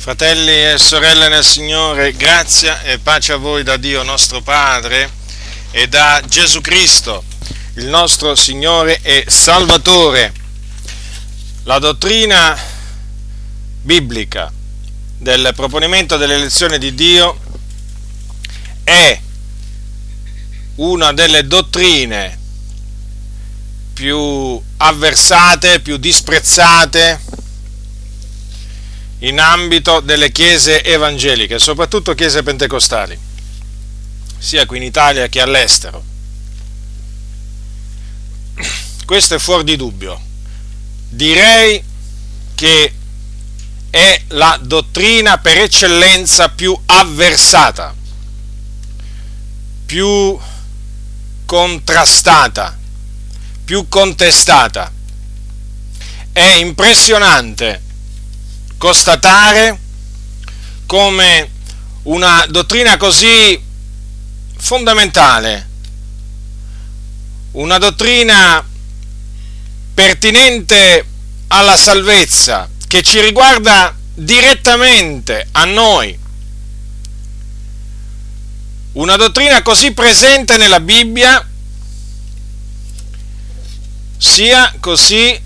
Fratelli e sorelle nel Signore, grazia e pace a voi da Dio nostro Padre e da Gesù Cristo, il nostro Signore e Salvatore. La dottrina biblica del proponimento dell'elezione di Dio è una delle dottrine più avversate, più disprezzate, in ambito delle chiese evangeliche, soprattutto chiese pentecostali, sia qui in Italia che all'estero. Questo è fuori di dubbio. Direi che è la dottrina per eccellenza più avversata, più contrastata, più contestata. È impressionante constatare come una dottrina così fondamentale, una dottrina pertinente alla salvezza, che ci riguarda direttamente a noi, una dottrina così presente nella Bibbia, sia così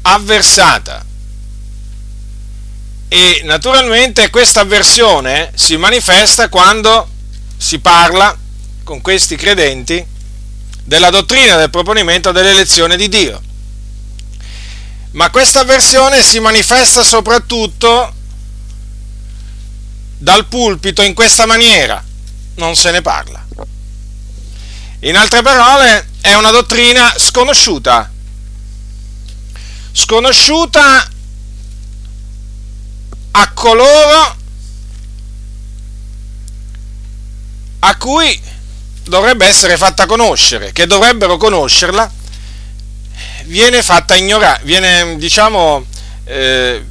avversata. E naturalmente questa avversione si manifesta quando si parla con questi credenti della dottrina del proponimento dell'elezione di Dio. Ma questa avversione si manifesta soprattutto dal pulpito in questa maniera, non se ne parla. In altre parole, è una dottrina sconosciuta, sconosciuta a coloro a cui dovrebbe essere fatta conoscere, che dovrebbero conoscerla, viene fatta ignorare, viene, diciamo, eh,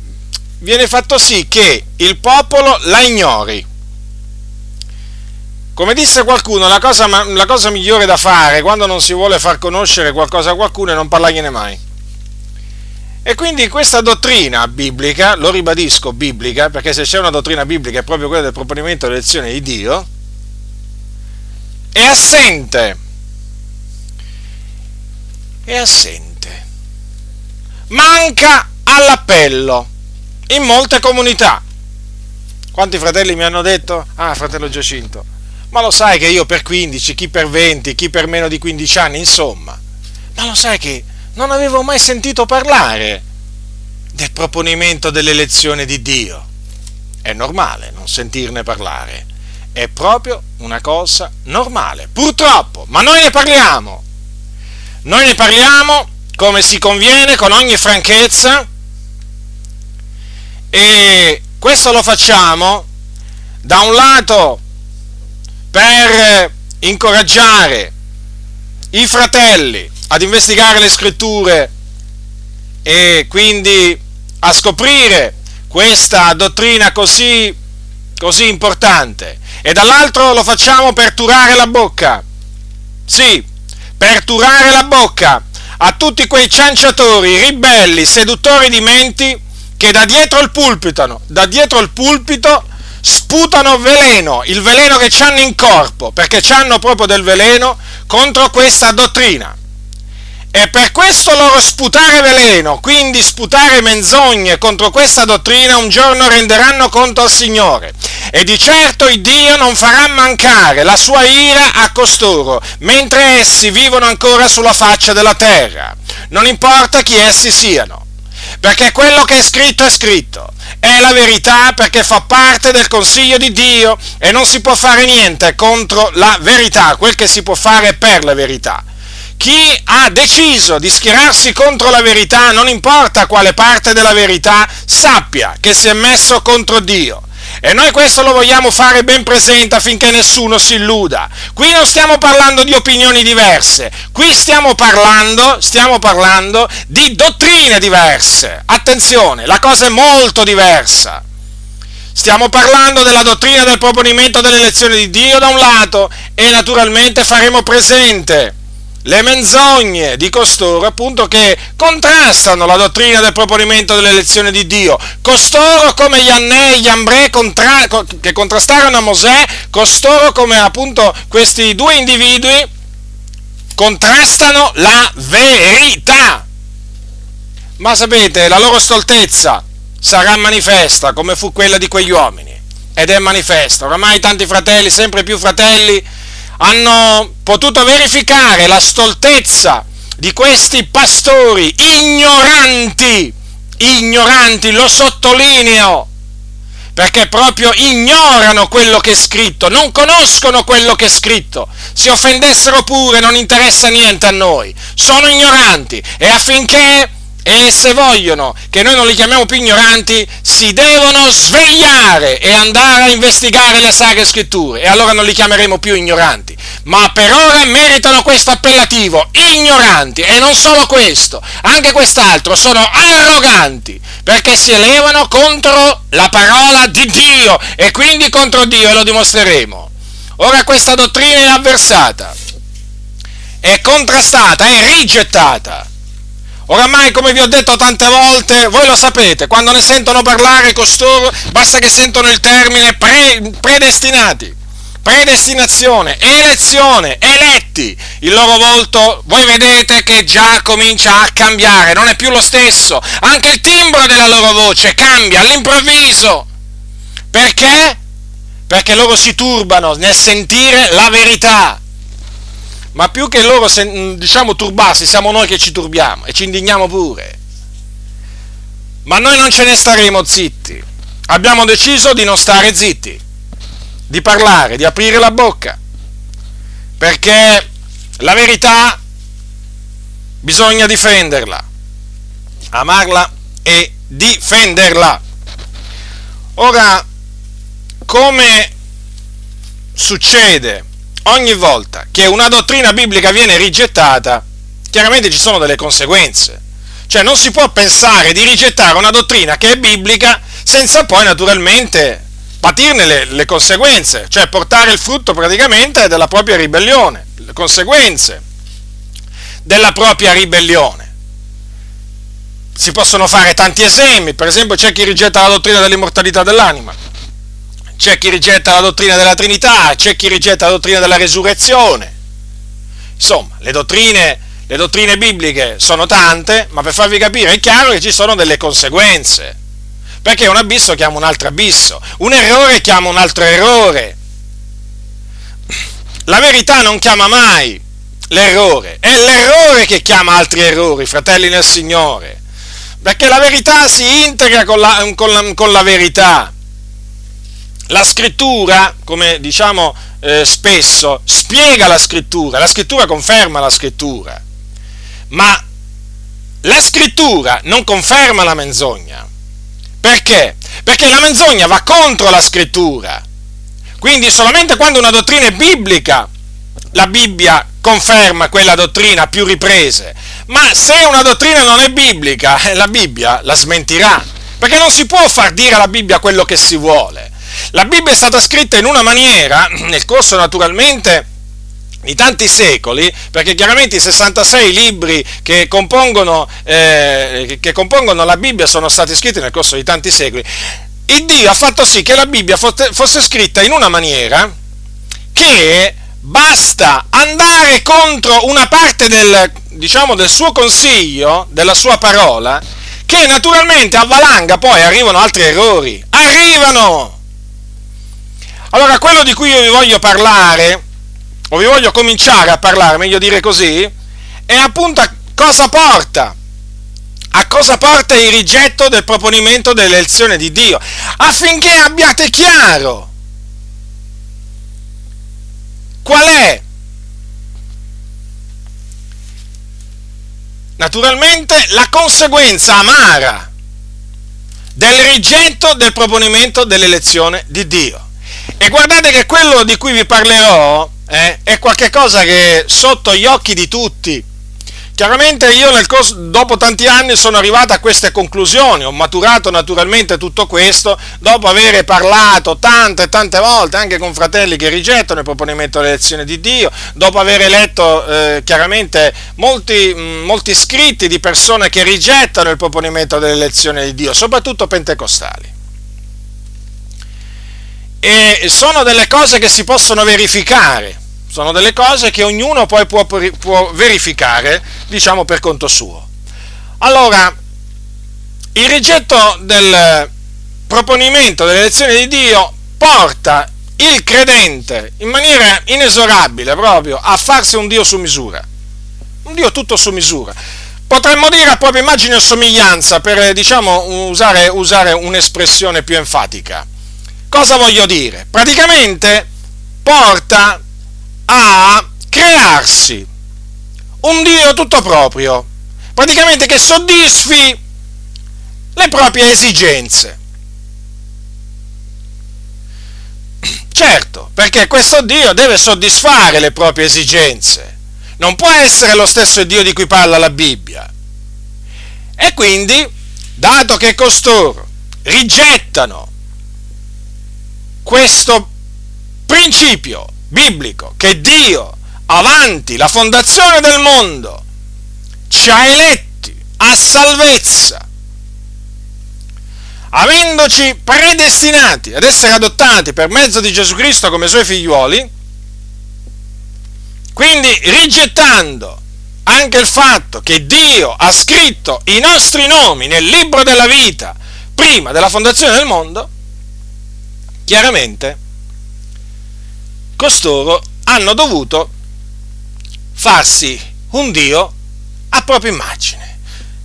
viene fatto sì che il popolo la ignori. Come disse qualcuno, la cosa, la cosa migliore da fare quando non si vuole far conoscere qualcosa a qualcuno è non parlargliene mai. E quindi questa dottrina biblica, lo ribadisco biblica, perché se c'è una dottrina biblica è proprio quella del proponimento dell'elezione di Dio, è assente. È assente. Manca all'appello in molte comunità. Quanti fratelli mi hanno detto? Ah, fratello Giacinto, ma lo sai che io per 15, chi per 20, chi per meno di 15 anni, insomma, ma lo sai che non avevo mai sentito parlare del proponimento dell'elezione di Dio. È normale non sentirne parlare, è proprio una cosa normale, purtroppo, ma noi ne parliamo. Noi ne parliamo come si conviene, con ogni franchezza, e questo lo facciamo da un lato per incoraggiare i fratelli ad investigare le scritture e quindi a scoprire questa dottrina così, così importante e dall'altro lo facciamo per turare la bocca. Sì, per turare la bocca a tutti quei cianciatori, ribelli, seduttori di menti che da dietro il pulpito, da dietro il pulpito sputano veleno, il veleno che hanno in corpo, perché hanno proprio del veleno contro questa dottrina. E per questo loro sputare veleno, quindi sputare menzogne contro questa dottrina, un giorno renderanno conto al Signore. E di certo il Dio non farà mancare la sua ira a costoro, mentre essi vivono ancora sulla faccia della terra. Non importa chi essi siano, perché quello che è scritto è scritto. È la verità perché fa parte del consiglio di Dio e non si può fare niente contro la verità, quel che si può fare per la verità chi ha deciso di schierarsi contro la verità, non importa quale parte della verità, sappia che si è messo contro Dio. E noi questo lo vogliamo fare ben presente affinché nessuno si illuda. Qui non stiamo parlando di opinioni diverse, qui stiamo parlando, stiamo parlando di dottrine diverse. Attenzione, la cosa è molto diversa. Stiamo parlando della dottrina del proponimento dell'elezione di Dio da un lato e naturalmente faremo presente le menzogne di costoro appunto che contrastano la dottrina del proponimento dell'elezione di Dio. Costoro come gli Annei e gli Ambrei contra- che contrastarono a Mosè, costoro come appunto questi due individui contrastano la verità. Ma sapete, la loro stoltezza sarà manifesta come fu quella di quegli uomini. Ed è manifesta. Oramai tanti fratelli, sempre più fratelli, hanno potuto verificare la stoltezza di questi pastori ignoranti, ignoranti, lo sottolineo, perché proprio ignorano quello che è scritto, non conoscono quello che è scritto. Si offendessero pure, non interessa niente a noi. Sono ignoranti e affinché e se vogliono che noi non li chiamiamo più ignoranti, si devono svegliare e andare a investigare le sacre scritture e allora non li chiameremo più ignoranti. Ma per ora meritano questo appellativo, ignoranti. E non solo questo, anche quest'altro, sono arroganti perché si elevano contro la parola di Dio e quindi contro Dio e lo dimostreremo. Ora questa dottrina è avversata, è contrastata, è rigettata Oramai, come vi ho detto tante volte, voi lo sapete, quando ne sentono parlare costoro, basta che sentono il termine pre, predestinati, predestinazione, elezione, eletti. Il loro volto, voi vedete che già comincia a cambiare, non è più lo stesso. Anche il timbro della loro voce cambia all'improvviso. Perché? Perché loro si turbano nel sentire la verità ma più che loro, mm, diciamo, turbarsi, siamo noi che ci turbiamo e ci indigniamo pure. Ma noi non ce ne staremo zitti. Abbiamo deciso di non stare zitti, di parlare, di aprire la bocca, perché la verità bisogna difenderla, amarla e difenderla. Ora, come succede ogni volta che una dottrina biblica viene rigettata, chiaramente ci sono delle conseguenze. Cioè non si può pensare di rigettare una dottrina che è biblica senza poi naturalmente patirne le, le conseguenze, cioè portare il frutto praticamente della propria ribellione, le conseguenze della propria ribellione. Si possono fare tanti esempi, per esempio c'è chi rigetta la dottrina dell'immortalità dell'anima c'è chi rigetta la dottrina della Trinità, c'è chi rigetta la dottrina della resurrezione. Insomma, le dottrine, le dottrine bibliche sono tante, ma per farvi capire è chiaro che ci sono delle conseguenze. Perché un abisso chiama un altro abisso, un errore chiama un altro errore. La verità non chiama mai l'errore, è l'errore che chiama altri errori, fratelli nel Signore. Perché la verità si integra con la, con la, con la verità la scrittura, come diciamo eh, spesso, spiega la scrittura, la scrittura conferma la scrittura, ma la scrittura non conferma la menzogna. Perché? Perché la menzogna va contro la scrittura. Quindi solamente quando una dottrina è biblica, la Bibbia conferma quella dottrina a più riprese. Ma se una dottrina non è biblica, la Bibbia la smentirà. Perché non si può far dire alla Bibbia quello che si vuole. La Bibbia è stata scritta in una maniera, nel corso naturalmente di tanti secoli, perché chiaramente i 66 libri che compongono, eh, che compongono la Bibbia sono stati scritti nel corso di tanti secoli, il Dio ha fatto sì che la Bibbia fosse scritta in una maniera che basta andare contro una parte del, diciamo, del suo consiglio, della sua parola, che naturalmente a valanga poi arrivano altri errori. Arrivano! Allora, quello di cui io vi voglio parlare, o vi voglio cominciare a parlare, meglio dire così, è appunto a cosa porta. A cosa porta il rigetto del proponimento dell'elezione di Dio? Affinché abbiate chiaro qual è naturalmente la conseguenza amara del rigetto del proponimento dell'elezione di Dio. E guardate che quello di cui vi parlerò eh, è qualcosa che sotto gli occhi di tutti, chiaramente io corso, dopo tanti anni sono arrivato a queste conclusioni, ho maturato naturalmente tutto questo dopo aver parlato tante e tante volte anche con fratelli che rigettano il proponimento dell'elezione di Dio, dopo aver letto eh, chiaramente molti, molti scritti di persone che rigettano il proponimento dell'elezione di Dio, soprattutto pentecostali. E sono delle cose che si possono verificare sono delle cose che ognuno poi può, può verificare, diciamo, per conto suo. Allora, il rigetto del proponimento dell'elezione di Dio porta il credente in maniera inesorabile proprio a farsi un Dio su misura. Un Dio tutto su misura. Potremmo dire a propria immagine e somiglianza per, diciamo, usare, usare un'espressione più enfatica. Cosa voglio dire? Praticamente porta a crearsi un Dio tutto proprio, praticamente che soddisfi le proprie esigenze. Certo, perché questo Dio deve soddisfare le proprie esigenze, non può essere lo stesso Dio di cui parla la Bibbia. E quindi, dato che costoro rigettano questo principio biblico che Dio, avanti la fondazione del mondo, ci ha eletti a salvezza, avendoci predestinati ad essere adottati per mezzo di Gesù Cristo come suoi figliuoli, quindi rigettando anche il fatto che Dio ha scritto i nostri nomi nel libro della vita prima della fondazione del mondo, chiaramente costoro hanno dovuto farsi un Dio a propria immagine,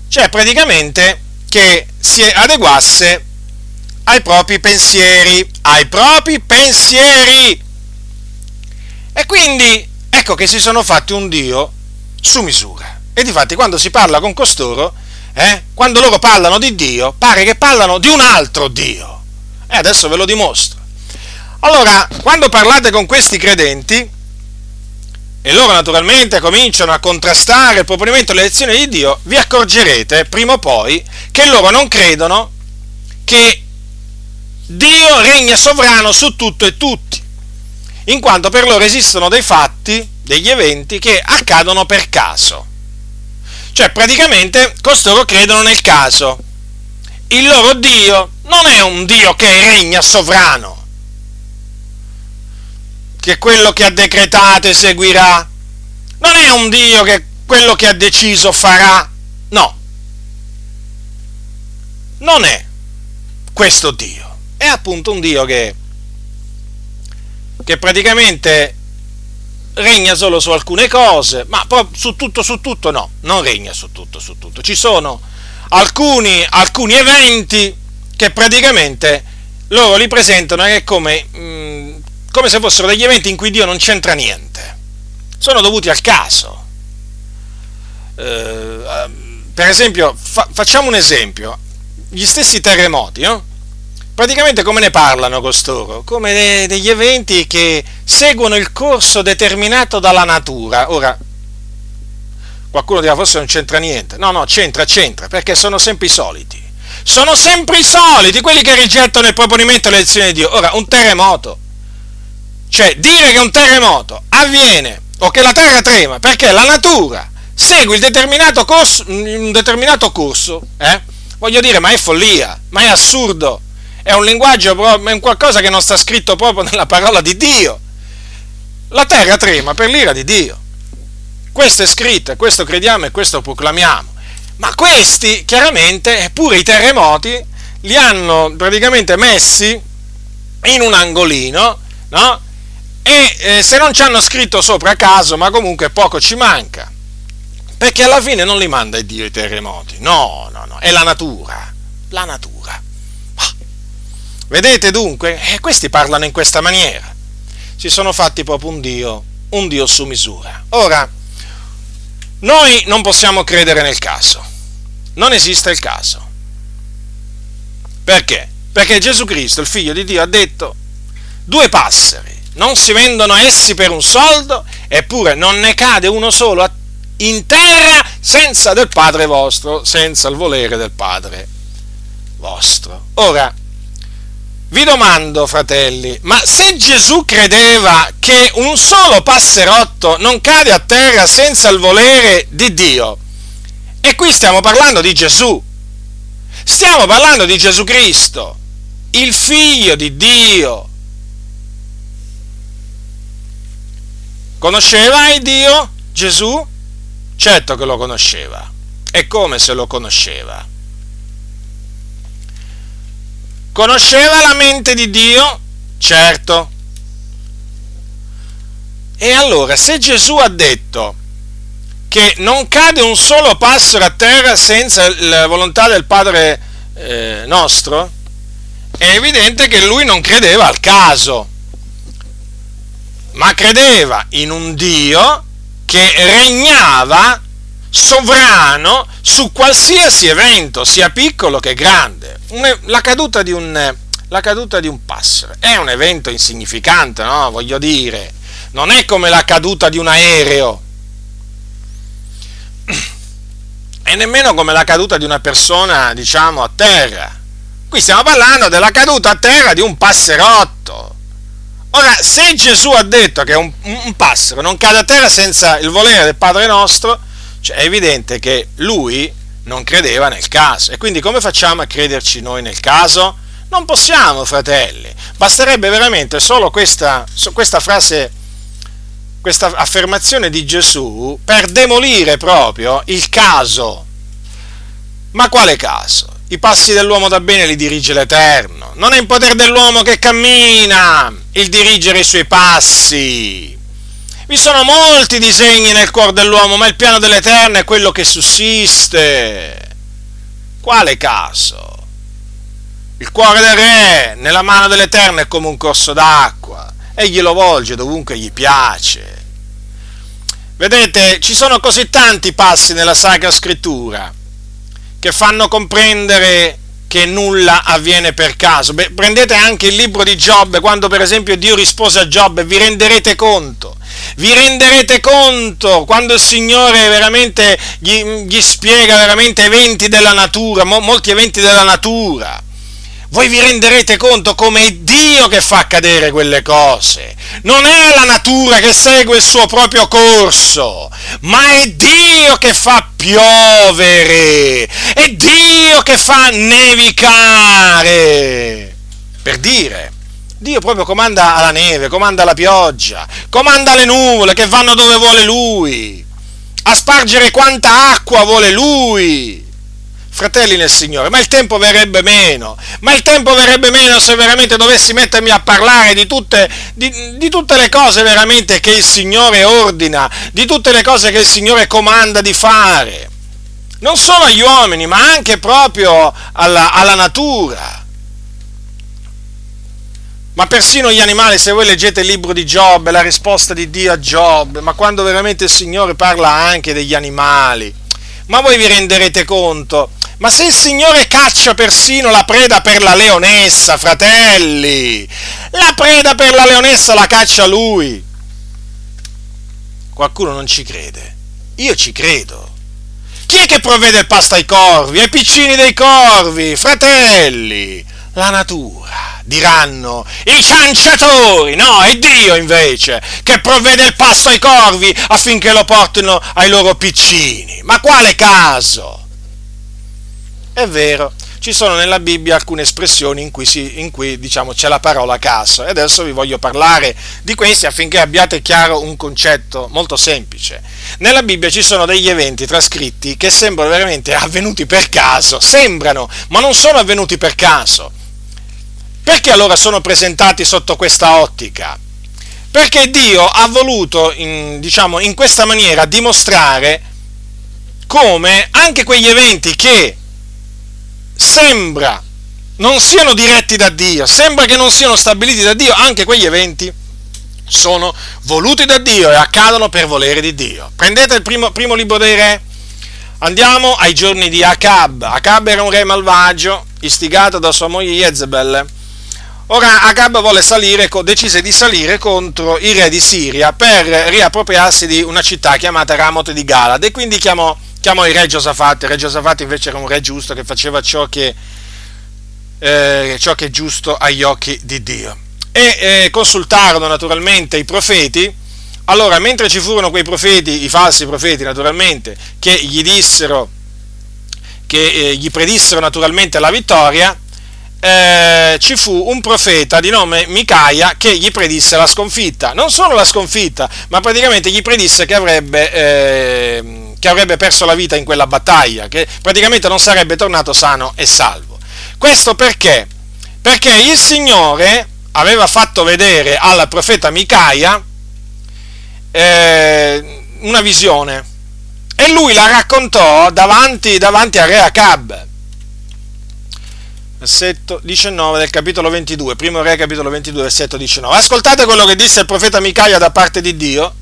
cioè praticamente che si adeguasse ai propri pensieri, ai propri pensieri. E quindi ecco che si sono fatti un Dio su misura. E difatti quando si parla con costoro, eh, quando loro parlano di Dio, pare che parlano di un altro Dio. E adesso ve lo dimostro. Allora, quando parlate con questi credenti, e loro naturalmente cominciano a contrastare il proponimento dell'elezione di Dio, vi accorgerete prima o poi che loro non credono che Dio regna sovrano su tutto e tutti, in quanto per loro esistono dei fatti, degli eventi che accadono per caso. Cioè praticamente costoro credono nel caso. Il loro Dio non è un Dio che regna sovrano, che quello che ha decretato eseguirà. Non è un Dio che quello che ha deciso farà. No. Non è questo Dio. È appunto un Dio che, che praticamente regna solo su alcune cose, ma su tutto, su tutto no, non regna su tutto, su tutto. Ci sono alcuni, alcuni eventi che praticamente loro li presentano come mh, mm, come se fossero degli eventi in cui Dio non c'entra niente. Sono dovuti al caso. Eh, per esempio, fa, facciamo un esempio. Gli stessi terremoti, no? Praticamente come ne parlano costoro? Come de, degli eventi che seguono il corso determinato dalla natura. Ora, qualcuno dirà forse non c'entra niente. No, no, c'entra, c'entra, perché sono sempre i soliti. Sono sempre i soliti, quelli che rigettano il proponimento dell'elezione di Dio. Ora, un terremoto cioè, dire che un terremoto avviene o che la terra trema perché la natura segue determinato corso, un determinato corso, eh? voglio dire, ma è follia, ma è assurdo, è un linguaggio, è un qualcosa che non sta scritto proprio nella parola di Dio. La terra trema per l'ira di Dio. Questo è scritto, questo crediamo e questo proclamiamo. Ma questi, chiaramente, pure i terremoti, li hanno praticamente messi in un angolino, no? e eh, se non ci hanno scritto sopra a caso, ma comunque poco ci manca, perché alla fine non li manda Dio i terremoti, no, no, no, è la natura, la natura. Ah. Vedete dunque, eh, questi parlano in questa maniera, si sono fatti proprio un Dio, un Dio su misura. Ora, noi non possiamo credere nel caso, non esiste il caso. Perché? Perché Gesù Cristo, il figlio di Dio, ha detto due passeri non si vendono essi per un soldo, eppure non ne cade uno solo in terra senza del Padre vostro, senza il volere del Padre vostro. Ora, vi domando, fratelli, ma se Gesù credeva che un solo passerotto non cade a terra senza il volere di Dio, e qui stiamo parlando di Gesù, stiamo parlando di Gesù Cristo, il figlio di Dio. Conosceva il Dio Gesù? Certo che lo conosceva. E come se lo conosceva? Conosceva la mente di Dio? Certo. E allora, se Gesù ha detto che non cade un solo passero a terra senza la volontà del Padre eh, nostro, è evidente che lui non credeva al caso, ma credeva in un Dio che regnava sovrano su qualsiasi evento, sia piccolo che grande. La caduta di un, la caduta di un passero è un evento insignificante, no? Voglio dire, non è come la caduta di un aereo, e nemmeno come la caduta di una persona, diciamo, a terra. Qui stiamo parlando della caduta a terra di un passerotto. Ora, se Gesù ha detto che un, un passero non cade a terra senza il volere del Padre nostro, cioè è evidente che lui non credeva nel caso. E quindi come facciamo a crederci noi nel caso? Non possiamo, fratelli. Basterebbe veramente solo questa, questa frase, questa affermazione di Gesù per demolire proprio il caso. Ma quale caso? I passi dell'uomo da bene li dirige l'Eterno. Non è in potere dell'uomo che cammina il dirigere i suoi passi. Vi sono molti disegni nel cuore dell'uomo, ma il piano dell'Eterno è quello che sussiste. Quale caso? Il cuore del re nella mano dell'Eterno è come un corso d'acqua. Egli lo volge dovunque gli piace. Vedete, ci sono così tanti passi nella Sacra Scrittura che fanno comprendere che nulla avviene per caso. Beh, prendete anche il libro di Giobbe, quando per esempio Dio rispose a Giobbe, vi renderete conto, vi renderete conto quando il Signore veramente gli, gli spiega veramente eventi della natura, mo, molti eventi della natura voi vi renderete conto come è Dio che fa accadere quelle cose. Non è la natura che segue il suo proprio corso, ma è Dio che fa piovere, è Dio che fa nevicare. Per dire, Dio proprio comanda la neve, comanda la pioggia, comanda le nuvole che vanno dove vuole Lui, a spargere quanta acqua vuole Lui fratelli nel Signore, ma il tempo verrebbe meno, ma il tempo verrebbe meno se veramente dovessi mettermi a parlare di tutte, di, di tutte, le cose veramente che il Signore ordina, di tutte le cose che il Signore comanda di fare, non solo agli uomini, ma anche proprio alla, alla natura. Ma persino gli animali, se voi leggete il libro di Giobbe, la risposta di Dio a Giobbe, ma quando veramente il Signore parla anche degli animali, ma voi vi renderete conto ma se il Signore caccia persino la preda per la leonessa, fratelli, la preda per la leonessa la caccia lui. Qualcuno non ci crede. Io ci credo. Chi è che provvede il pasto ai corvi, ai piccini dei corvi, fratelli? La natura, diranno i cianciatori. No, è Dio invece che provvede il pasto ai corvi affinché lo portino ai loro piccini. Ma quale caso? È vero, ci sono nella Bibbia alcune espressioni in cui, si, in cui diciamo, c'è la parola caso e adesso vi voglio parlare di questi affinché abbiate chiaro un concetto molto semplice. Nella Bibbia ci sono degli eventi trascritti che sembrano veramente avvenuti per caso, sembrano, ma non sono avvenuti per caso. Perché allora sono presentati sotto questa ottica? Perché Dio ha voluto, in, diciamo, in questa maniera dimostrare come anche quegli eventi che sembra non siano diretti da Dio, sembra che non siano stabiliti da Dio, anche quegli eventi sono voluti da Dio e accadono per volere di Dio. Prendete il primo, primo libro dei re, andiamo ai giorni di Acab. Acab era un re malvagio, istigato da sua moglie Jezebel. Ora Agab volle salire, decise di salire contro il re di Siria per riappropriarsi di una città chiamata Ramot di Galad e quindi chiamò, chiamò il re Giosafat. Il re Giosafat invece era un re giusto che faceva ciò che, eh, ciò che è giusto agli occhi di Dio. E eh, consultarono naturalmente i profeti. Allora, mentre ci furono quei profeti, i falsi profeti naturalmente, che gli dissero, che eh, gli predissero naturalmente la vittoria, eh, ci fu un profeta di nome Micaia che gli predisse la sconfitta. Non solo la sconfitta, ma praticamente gli predisse che avrebbe, eh, che avrebbe perso la vita in quella battaglia, che praticamente non sarebbe tornato sano e salvo. Questo perché? Perché il Signore aveva fatto vedere al profeta Micaia eh, una visione e lui la raccontò davanti, davanti a Re Acab versetto 19 del capitolo 22, primo re capitolo 22, versetto 19. Ascoltate quello che disse il profeta Micaia da parte di Dio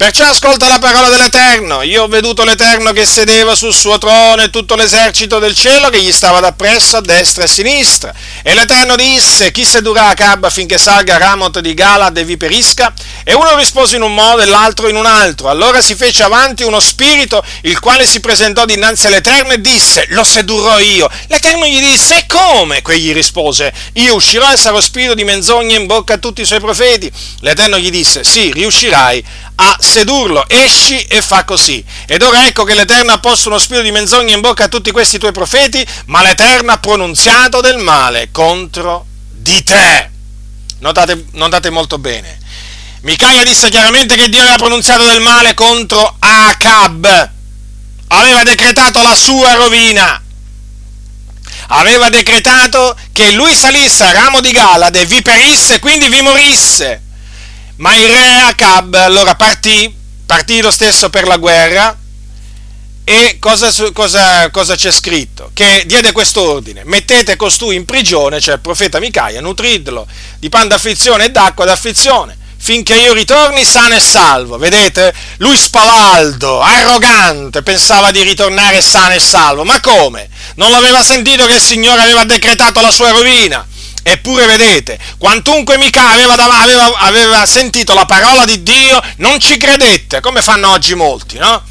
Perciò ascolta la parola dell'Eterno. Io ho veduto l'Eterno che sedeva sul suo trono e tutto l'esercito del cielo che gli stava dappresso a destra e a sinistra. E l'Eterno disse, chi sedurà Acab affinché salga a Ramot di Galad e vi perisca? E uno rispose in un modo e l'altro in un altro. Allora si fece avanti uno spirito, il quale si presentò dinanzi all'Eterno e disse, lo sedurrò io. L'Eterno gli disse, e come? Quegli rispose, io uscirò e sarò spirito di menzogna in bocca a tutti i suoi profeti. L'Eterno gli disse, sì, riuscirai a sedurlo, esci e fa così. Ed ora ecco che l'Eterno ha posto uno spirito di menzogna in bocca a tutti questi tuoi profeti, ma l'Eterno ha pronunziato del male contro di te. Notate, notate molto bene. Micaia disse chiaramente che Dio aveva pronunziato del male contro Acab, aveva decretato la sua rovina, aveva decretato che lui salisse a ramo di Galad e vi perisse, quindi vi morisse. Ma il re Acab allora partì, partì lo stesso per la guerra e cosa, cosa, cosa c'è scritto? Che diede quest'ordine, mettete costui in prigione, cioè il profeta Micaia, nutridlo di pan d'afflizione e d'acqua d'afflizione, finché io ritorni sano e salvo. Vedete? Lui spavaldo, arrogante, pensava di ritornare sano e salvo. Ma come? Non l'aveva sentito che il Signore aveva decretato la sua rovina? Eppure vedete, quantunque Mica aveva, aveva, aveva, sentito la parola di Dio, non ci credette, come fanno oggi molti, no?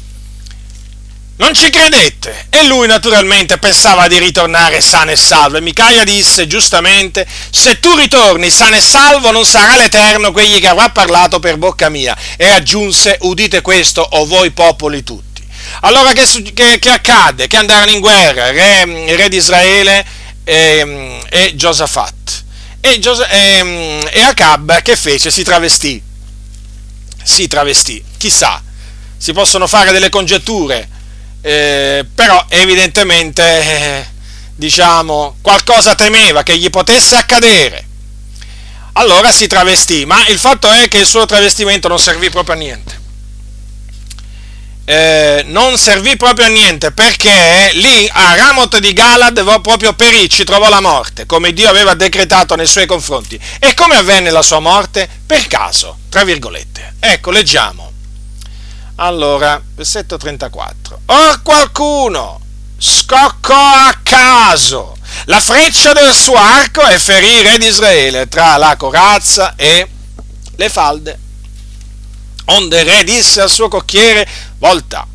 Non ci credette. E lui naturalmente pensava di ritornare sano e salvo. E Micaia disse giustamente, se tu ritorni sano e salvo non sarà l'Eterno quegli che avrà parlato per bocca mia. E aggiunse, udite questo, o voi popoli tutti. Allora che, che, che accadde? Che andarono in guerra, re, re di Israele e, e Giosafat e, Giose- e, e Acab che fece? Si travestì. Si travestì. Chissà, si possono fare delle congetture, eh, però evidentemente, eh, diciamo, qualcosa temeva che gli potesse accadere. Allora si travestì, ma il fatto è che il suo travestimento non servì proprio a niente eh, non servì proprio a niente perché lì a Ramot di Galad proprio perì, ci trovò la morte, come Dio aveva decretato nei suoi confronti. E come avvenne la sua morte? Per caso, tra virgolette. Ecco, leggiamo. Allora, versetto 34. Or qualcuno scoccò a caso la freccia del suo arco e ferì re di Israele tra la corazza e le falde. Onde il re disse al suo cocchiere, volta,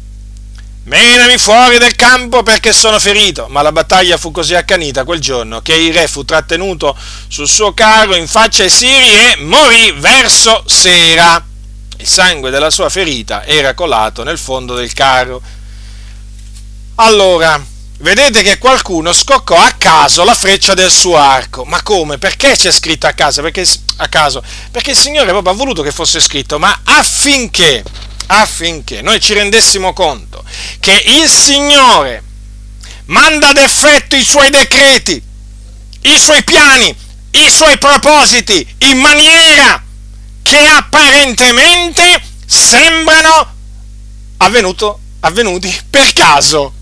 menami fuori del campo perché sono ferito. Ma la battaglia fu così accanita quel giorno che il re fu trattenuto sul suo carro in faccia ai siri e morì verso sera. Il sangue della sua ferita era colato nel fondo del carro. Allora, vedete che qualcuno scoccò a caso la freccia del suo arco. Ma come? Perché c'è scritto a caso? Perché, a caso? Perché il Signore proprio ha voluto che fosse scritto, ma affinché, affinché noi ci rendessimo conto che il Signore manda ad effetto i suoi decreti, i suoi piani, i suoi propositi in maniera che apparentemente sembrano avvenuto, avvenuti per caso.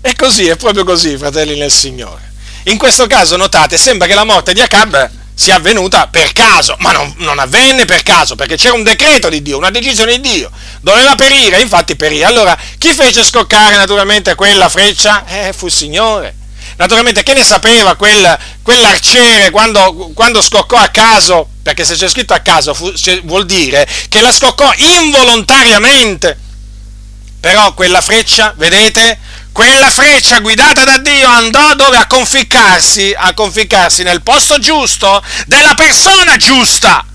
E così, è proprio così, fratelli nel Signore. In questo caso, notate, sembra che la morte di Acab sia avvenuta per caso, ma non, non, avvenne per caso, perché c'era un decreto di Dio, una decisione di Dio. Doveva perire, infatti perì. Allora, chi fece scoccare naturalmente quella freccia? Eh, fu il Signore. naturalmente che ne sapeva quel, quell'arciere quando, quando, scoccò a caso, perché se c'è scritto a caso fu, vuol dire che la scoccò involontariamente. Però quella freccia, vedete, quella freccia guidata da Dio andò dove a conficcarsi, a conficcarsi nel posto giusto della persona giusta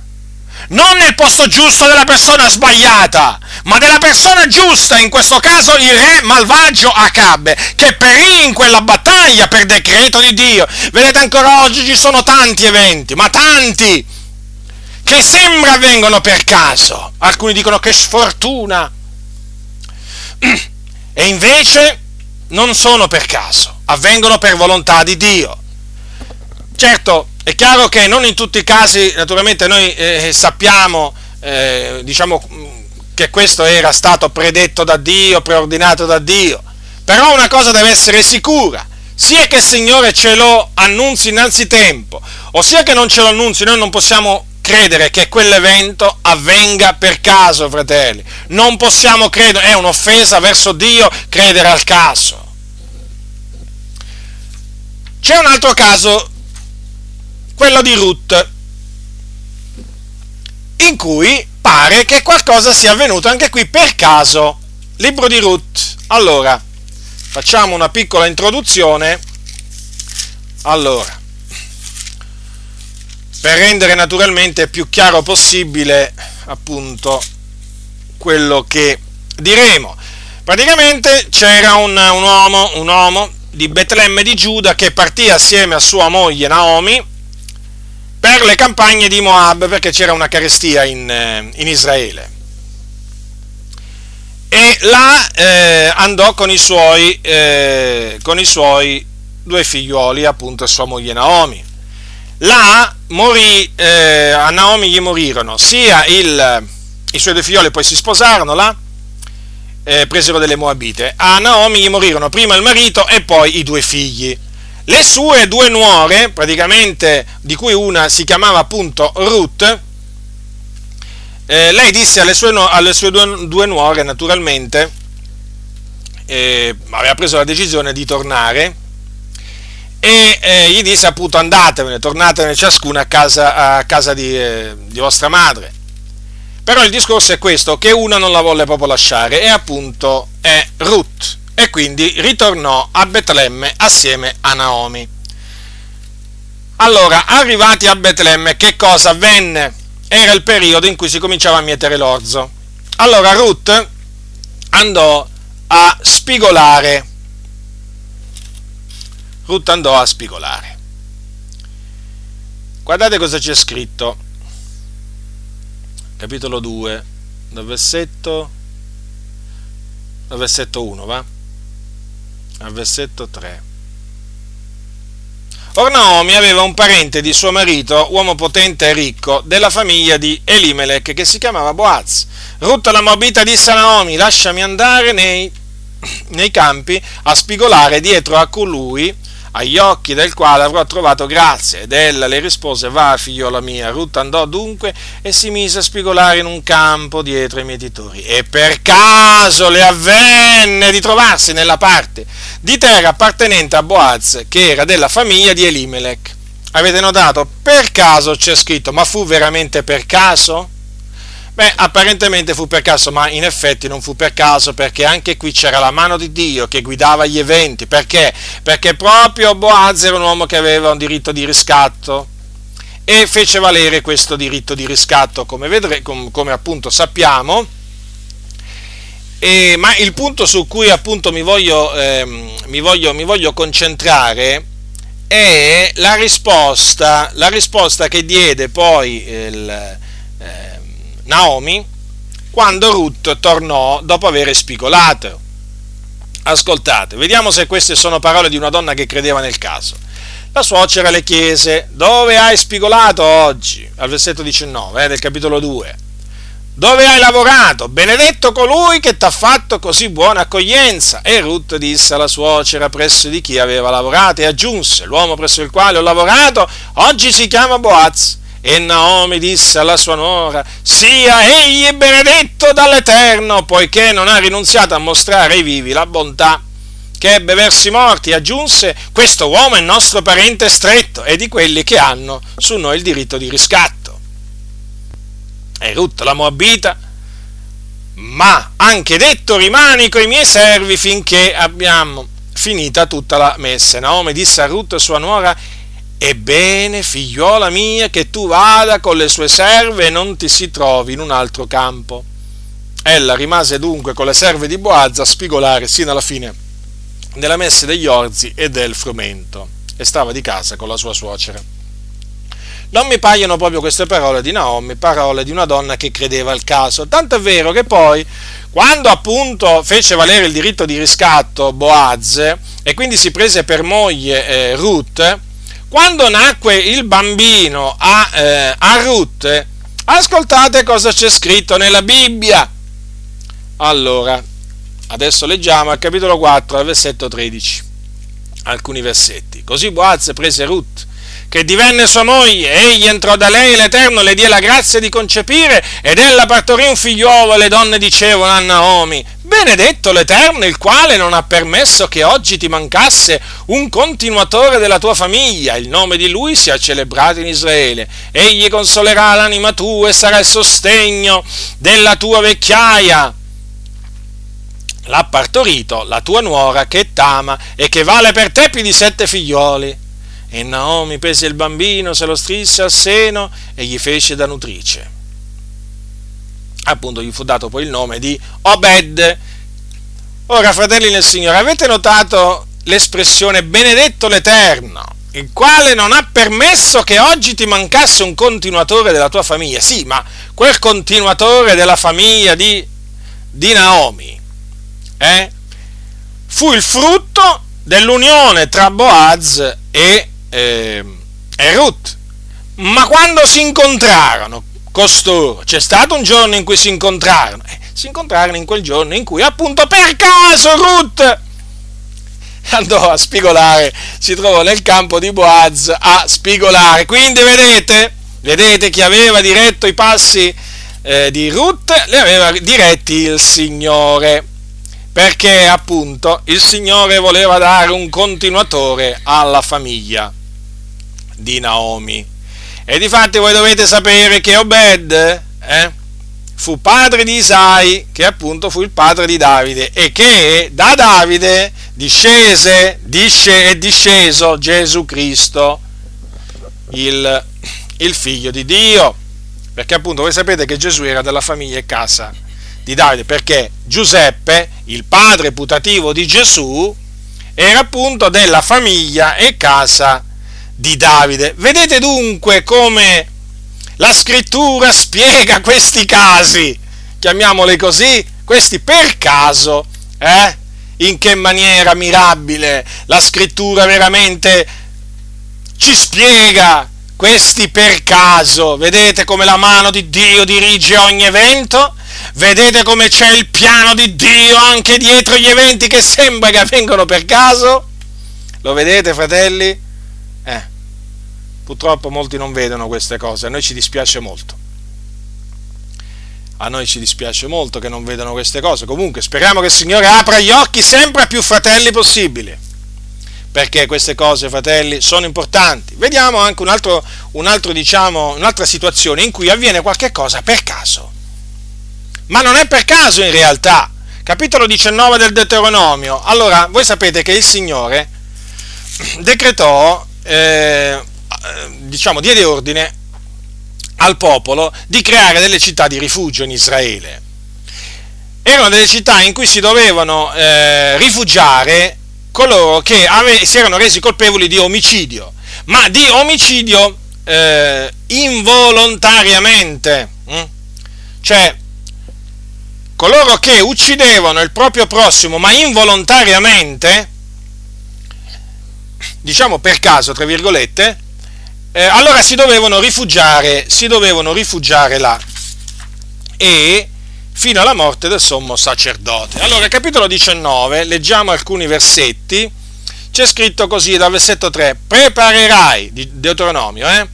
non nel posto giusto della persona sbagliata, ma della persona giusta, in questo caso il re malvagio Acabbe, che perì in quella battaglia per decreto di Dio. Vedete, ancora oggi ci sono tanti eventi, ma tanti, che sembra avvengono per caso. Alcuni dicono che sfortuna. E invece non sono per caso, avvengono per volontà di Dio. Certo, è chiaro che non in tutti i casi, naturalmente, noi eh, sappiamo, eh, diciamo, che questo era stato predetto da Dio, preordinato da Dio, però una cosa deve essere sicura, sia che il Signore ce lo annunzi innanzitempo, ossia che non ce lo annunzi, noi non possiamo credere che quell'evento avvenga per caso, fratelli. Non possiamo credere, è un'offesa verso Dio credere al caso. C'è un altro caso quello di Ruth, in cui pare che qualcosa sia avvenuto anche qui per caso. Libro di Ruth. Allora, facciamo una piccola introduzione. Allora, per rendere naturalmente più chiaro possibile appunto quello che diremo. Praticamente c'era un, un, uomo, un uomo di Betlemme di Giuda che partì assieme a sua moglie Naomi per le campagne di Moab, perché c'era una carestia in, eh, in Israele. E là eh, andò con i, suoi, eh, con i suoi due figlioli, appunto, sua moglie Naomi. Là morì, eh, a Naomi gli morirono sia il, i suoi due figlioli, poi si sposarono là, eh, presero delle Moabite. A Naomi gli morirono prima il marito e poi i due figli. Le sue due nuore, praticamente di cui una si chiamava appunto Ruth, eh, lei disse alle sue, alle sue due, due, nuore, naturalmente, eh, aveva preso la decisione di tornare e eh, gli disse appunto andatevene, tornatevene ciascuna a casa, a casa di, eh, di vostra madre. Però il discorso è questo, che una non la volle proprio lasciare e appunto è Ruth e quindi ritornò a Betlemme assieme a Naomi. Allora, arrivati a Betlemme, che cosa avvenne? Era il periodo in cui si cominciava a mietere l'orzo. Allora Ruth andò a spigolare. Ruth andò a spigolare. Guardate cosa c'è scritto. Capitolo 2, dal versetto, dal versetto 1, va? al versetto 3. Or Naomi aveva un parente di suo marito, uomo potente e ricco, della famiglia di Elimelech, che si chiamava Boaz. Ruth la Moabita disse a Naomi, lasciami andare nei, nei campi a spigolare dietro a colui agli occhi del quale avrò trovato grazia. Ed ella le rispose, va figliola mia. Ruth andò dunque e si mise a spigolare in un campo dietro i mietitori. E per caso le avvenne di trovarsi nella parte di terra appartenente a Boaz, che era della famiglia di Elimelech. Avete notato? Per caso c'è scritto, ma fu veramente per caso? Beh, apparentemente fu per caso, ma in effetti non fu per caso perché anche qui c'era la mano di Dio che guidava gli eventi. Perché? Perché proprio Boaz era un uomo che aveva un diritto di riscatto e fece valere questo diritto di riscatto, come, vedre, come, come appunto sappiamo. E, ma il punto su cui appunto mi voglio, eh, mi voglio, mi voglio concentrare è la risposta, la risposta che diede poi il, eh, Naomi quando Ruth tornò dopo aver spigolato. Ascoltate, vediamo se queste sono parole di una donna che credeva nel caso. La suocera le chiese, dove hai spigolato oggi? Al versetto 19 eh, del capitolo 2. Dove hai lavorato? Benedetto colui che ti ha fatto così buona accoglienza. E Ruth disse alla suocera presso di chi aveva lavorato e aggiunse, l'uomo presso il quale ho lavorato, oggi si chiama Boaz. E Naomi disse alla sua nuora, sia egli benedetto dall'Eterno, poiché non ha rinunziato a mostrare ai vivi la bontà che ebbe versi morti, aggiunse, questo uomo è nostro parente stretto e di quelli che hanno su noi il diritto di riscatto. E Ruth la Moabita, ma anche detto rimani coi miei servi finché abbiamo finita tutta la messa. Naomi disse a Ruth sua nuora, Ebbene, figliuola mia, che tu vada con le sue serve e non ti si trovi in un altro campo. Ella rimase dunque con le serve di Boaz a spigolare sino alla fine della messe degli orzi e del frumento e stava di casa con la sua suocera. Non mi paiono proprio queste parole di Naomi, parole di una donna che credeva al caso, tanto è vero che poi, quando appunto fece valere il diritto di riscatto Boaz e quindi si prese per moglie eh, Ruth, quando nacque il bambino a, eh, a Ruth, ascoltate cosa c'è scritto nella Bibbia. Allora, Adesso leggiamo al capitolo 4, al versetto 13, alcuni versetti. Così Boaz prese Ruth, che divenne sua moglie, egli entrò da lei, l'Eterno le diede la grazia di concepire, ed ella partorì un figliuolo, e le donne dicevano a Naomi, benedetto l'Eterno, il quale non ha permesso che oggi ti mancasse un continuatore della tua famiglia, il nome di lui sia celebrato in Israele, egli consolerà l'anima tua e sarà il sostegno della tua vecchiaia. L'ha partorito la tua nuora che t'ama e che vale per te più di sette figlioli. E Naomi prese il bambino, se lo strinse al seno e gli fece da nutrice. Appunto gli fu dato poi il nome di Obed. Ora, fratelli nel Signore, avete notato l'espressione benedetto l'Eterno, il quale non ha permesso che oggi ti mancasse un continuatore della tua famiglia. Sì, ma quel continuatore della famiglia di, di Naomi eh, fu il frutto dell'unione tra Boaz e, eh, e Ruth. Ma quando si incontrarono costoro, c'è stato un giorno in cui si incontrarono, eh, si incontrarono in quel giorno in cui appunto per caso Ruth andò a spigolare, si trovò nel campo di Boaz a spigolare. Quindi vedete, vedete chi aveva diretto i passi eh, di Ruth, li aveva diretti il Signore perché appunto il Signore voleva dare un continuatore alla famiglia di Naomi. E difatti voi dovete sapere che Obed eh, fu padre di Isai, che appunto fu il padre di Davide, e che da Davide discese, disce, è disceso Gesù Cristo, il, il figlio di Dio. Perché appunto voi sapete che Gesù era della famiglia e casa di Davide, perché Giuseppe, il padre putativo di Gesù, era appunto della famiglia e casa di Davide. Vedete dunque come la scrittura spiega questi casi, chiamiamoli così, questi per caso, eh? In che maniera mirabile la scrittura veramente ci spiega questi per caso. Vedete come la mano di Dio dirige ogni evento? Vedete come c'è il piano di Dio anche dietro gli eventi che sembra che avvengono per caso? Lo vedete, fratelli? Purtroppo molti non vedono queste cose, a noi ci dispiace molto. A noi ci dispiace molto che non vedano queste cose. Comunque speriamo che il Signore apra gli occhi sempre a più fratelli possibili. Perché queste cose, fratelli, sono importanti. Vediamo anche un altro, un altro, diciamo, un'altra situazione in cui avviene qualche cosa per caso ma non è per caso in realtà. Capitolo 19 del Deuteronomio. Allora, voi sapete che il Signore decretò, eh, diciamo, diede ordine al popolo di creare delle città di rifugio in Israele. Erano delle città in cui si dovevano eh, rifugiare coloro che ave- si erano resi colpevoli di omicidio, ma di omicidio eh, involontariamente. Hm? Cioè, coloro che uccidevano il proprio prossimo ma involontariamente, diciamo per caso, tra virgolette, eh, allora si dovevano rifugiare, si dovevano rifugiare là e fino alla morte del sommo sacerdote. Allora, capitolo 19, leggiamo alcuni versetti, c'è scritto così dal versetto 3, preparerai, di Deuteronomio, eh?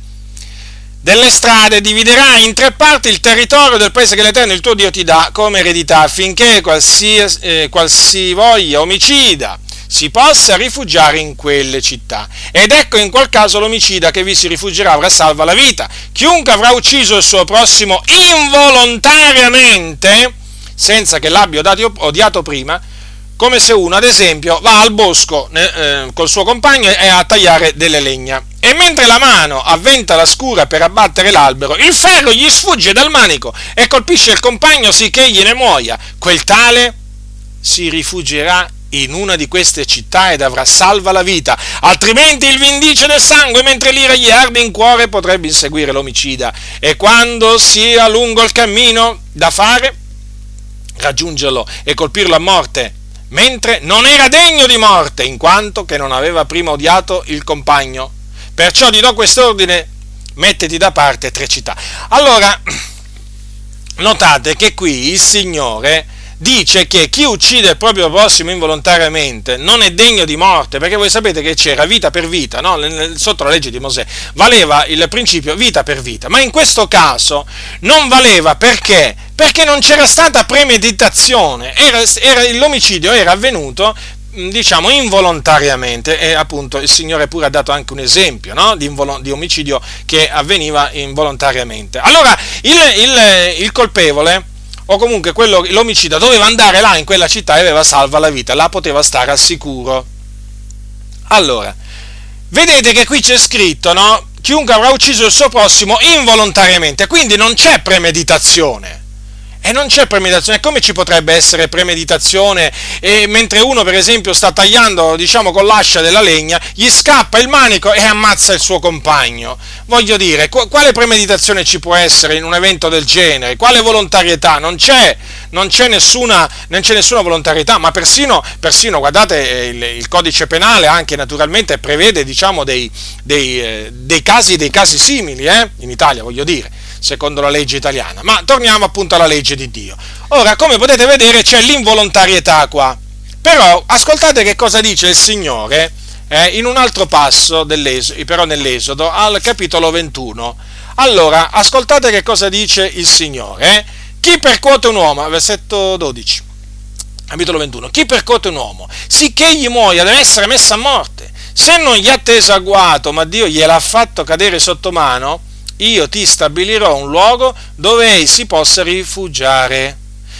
delle strade, dividerai in tre parti il territorio del paese che l'Eterno il tuo Dio ti dà come eredità, affinché qualsiasi, eh, qualsivoglia omicida si possa rifugiare in quelle città. Ed ecco in quel caso l'omicida che vi si rifugierà avrà salva la vita. Chiunque avrà ucciso il suo prossimo involontariamente, senza che l'abbia odiato prima, come se uno, ad esempio, va al bosco eh, col suo compagno e a tagliare delle legna. E mentre la mano avventa la scura per abbattere l'albero, il ferro gli sfugge dal manico e colpisce il compagno sicché egli ne muoia. Quel tale si rifugierà in una di queste città ed avrà salva la vita, altrimenti il vindice del sangue mentre l'ira gli arde in cuore potrebbe inseguire l'omicida e quando sia lungo il cammino da fare, raggiungerlo e colpirlo a morte mentre non era degno di morte, in quanto che non aveva prima odiato il compagno. Perciò ti do quest'ordine, mettiti da parte tre città. Allora, notate che qui il Signore dice che chi uccide il proprio prossimo involontariamente non è degno di morte, perché voi sapete che c'era vita per vita, no? sotto la legge di Mosè, valeva il principio vita per vita, ma in questo caso non valeva perché? Perché non c'era stata premeditazione, era, era, l'omicidio era avvenuto diciamo involontariamente e appunto il Signore pure ha dato anche un esempio no? di, invol- di, omicidio che avveniva involontariamente. Allora il, il, il colpevole o comunque quello, l'omicida doveva andare là in quella città e aveva salva la vita, là poteva stare al sicuro. Allora, vedete che qui c'è scritto, no? Chiunque avrà ucciso il suo prossimo involontariamente, quindi non c'è premeditazione. E non c'è premeditazione. Come ci potrebbe essere premeditazione e mentre uno, per esempio, sta tagliando, diciamo, con l'ascia della legna, gli scappa il manico e ammazza il suo compagno? Voglio dire, quale premeditazione ci può essere in un evento del genere? Quale volontarietà? Non c'è, non c'è, nessuna, non c'è nessuna volontarietà, ma persino, persino guardate, eh, il, il, codice penale anche naturalmente prevede, diciamo, dei, dei, eh, dei casi, dei casi simili, eh? in Italia, voglio dire secondo la legge italiana. Ma torniamo appunto alla legge di Dio. Ora, come potete vedere, c'è l'involontarietà qua. Però ascoltate che cosa dice il Signore eh, in un altro passo, però nell'Esodo, al capitolo 21. Allora, ascoltate che cosa dice il Signore. Eh? Chi percuote un uomo, versetto 12, capitolo 21, chi percuote un uomo, sicché egli muoia, deve essere messo a morte. Se non gli ha teso agguato, ma Dio gliel'ha fatto cadere sotto mano, io ti stabilirò un luogo dove ei si possa rifugiare.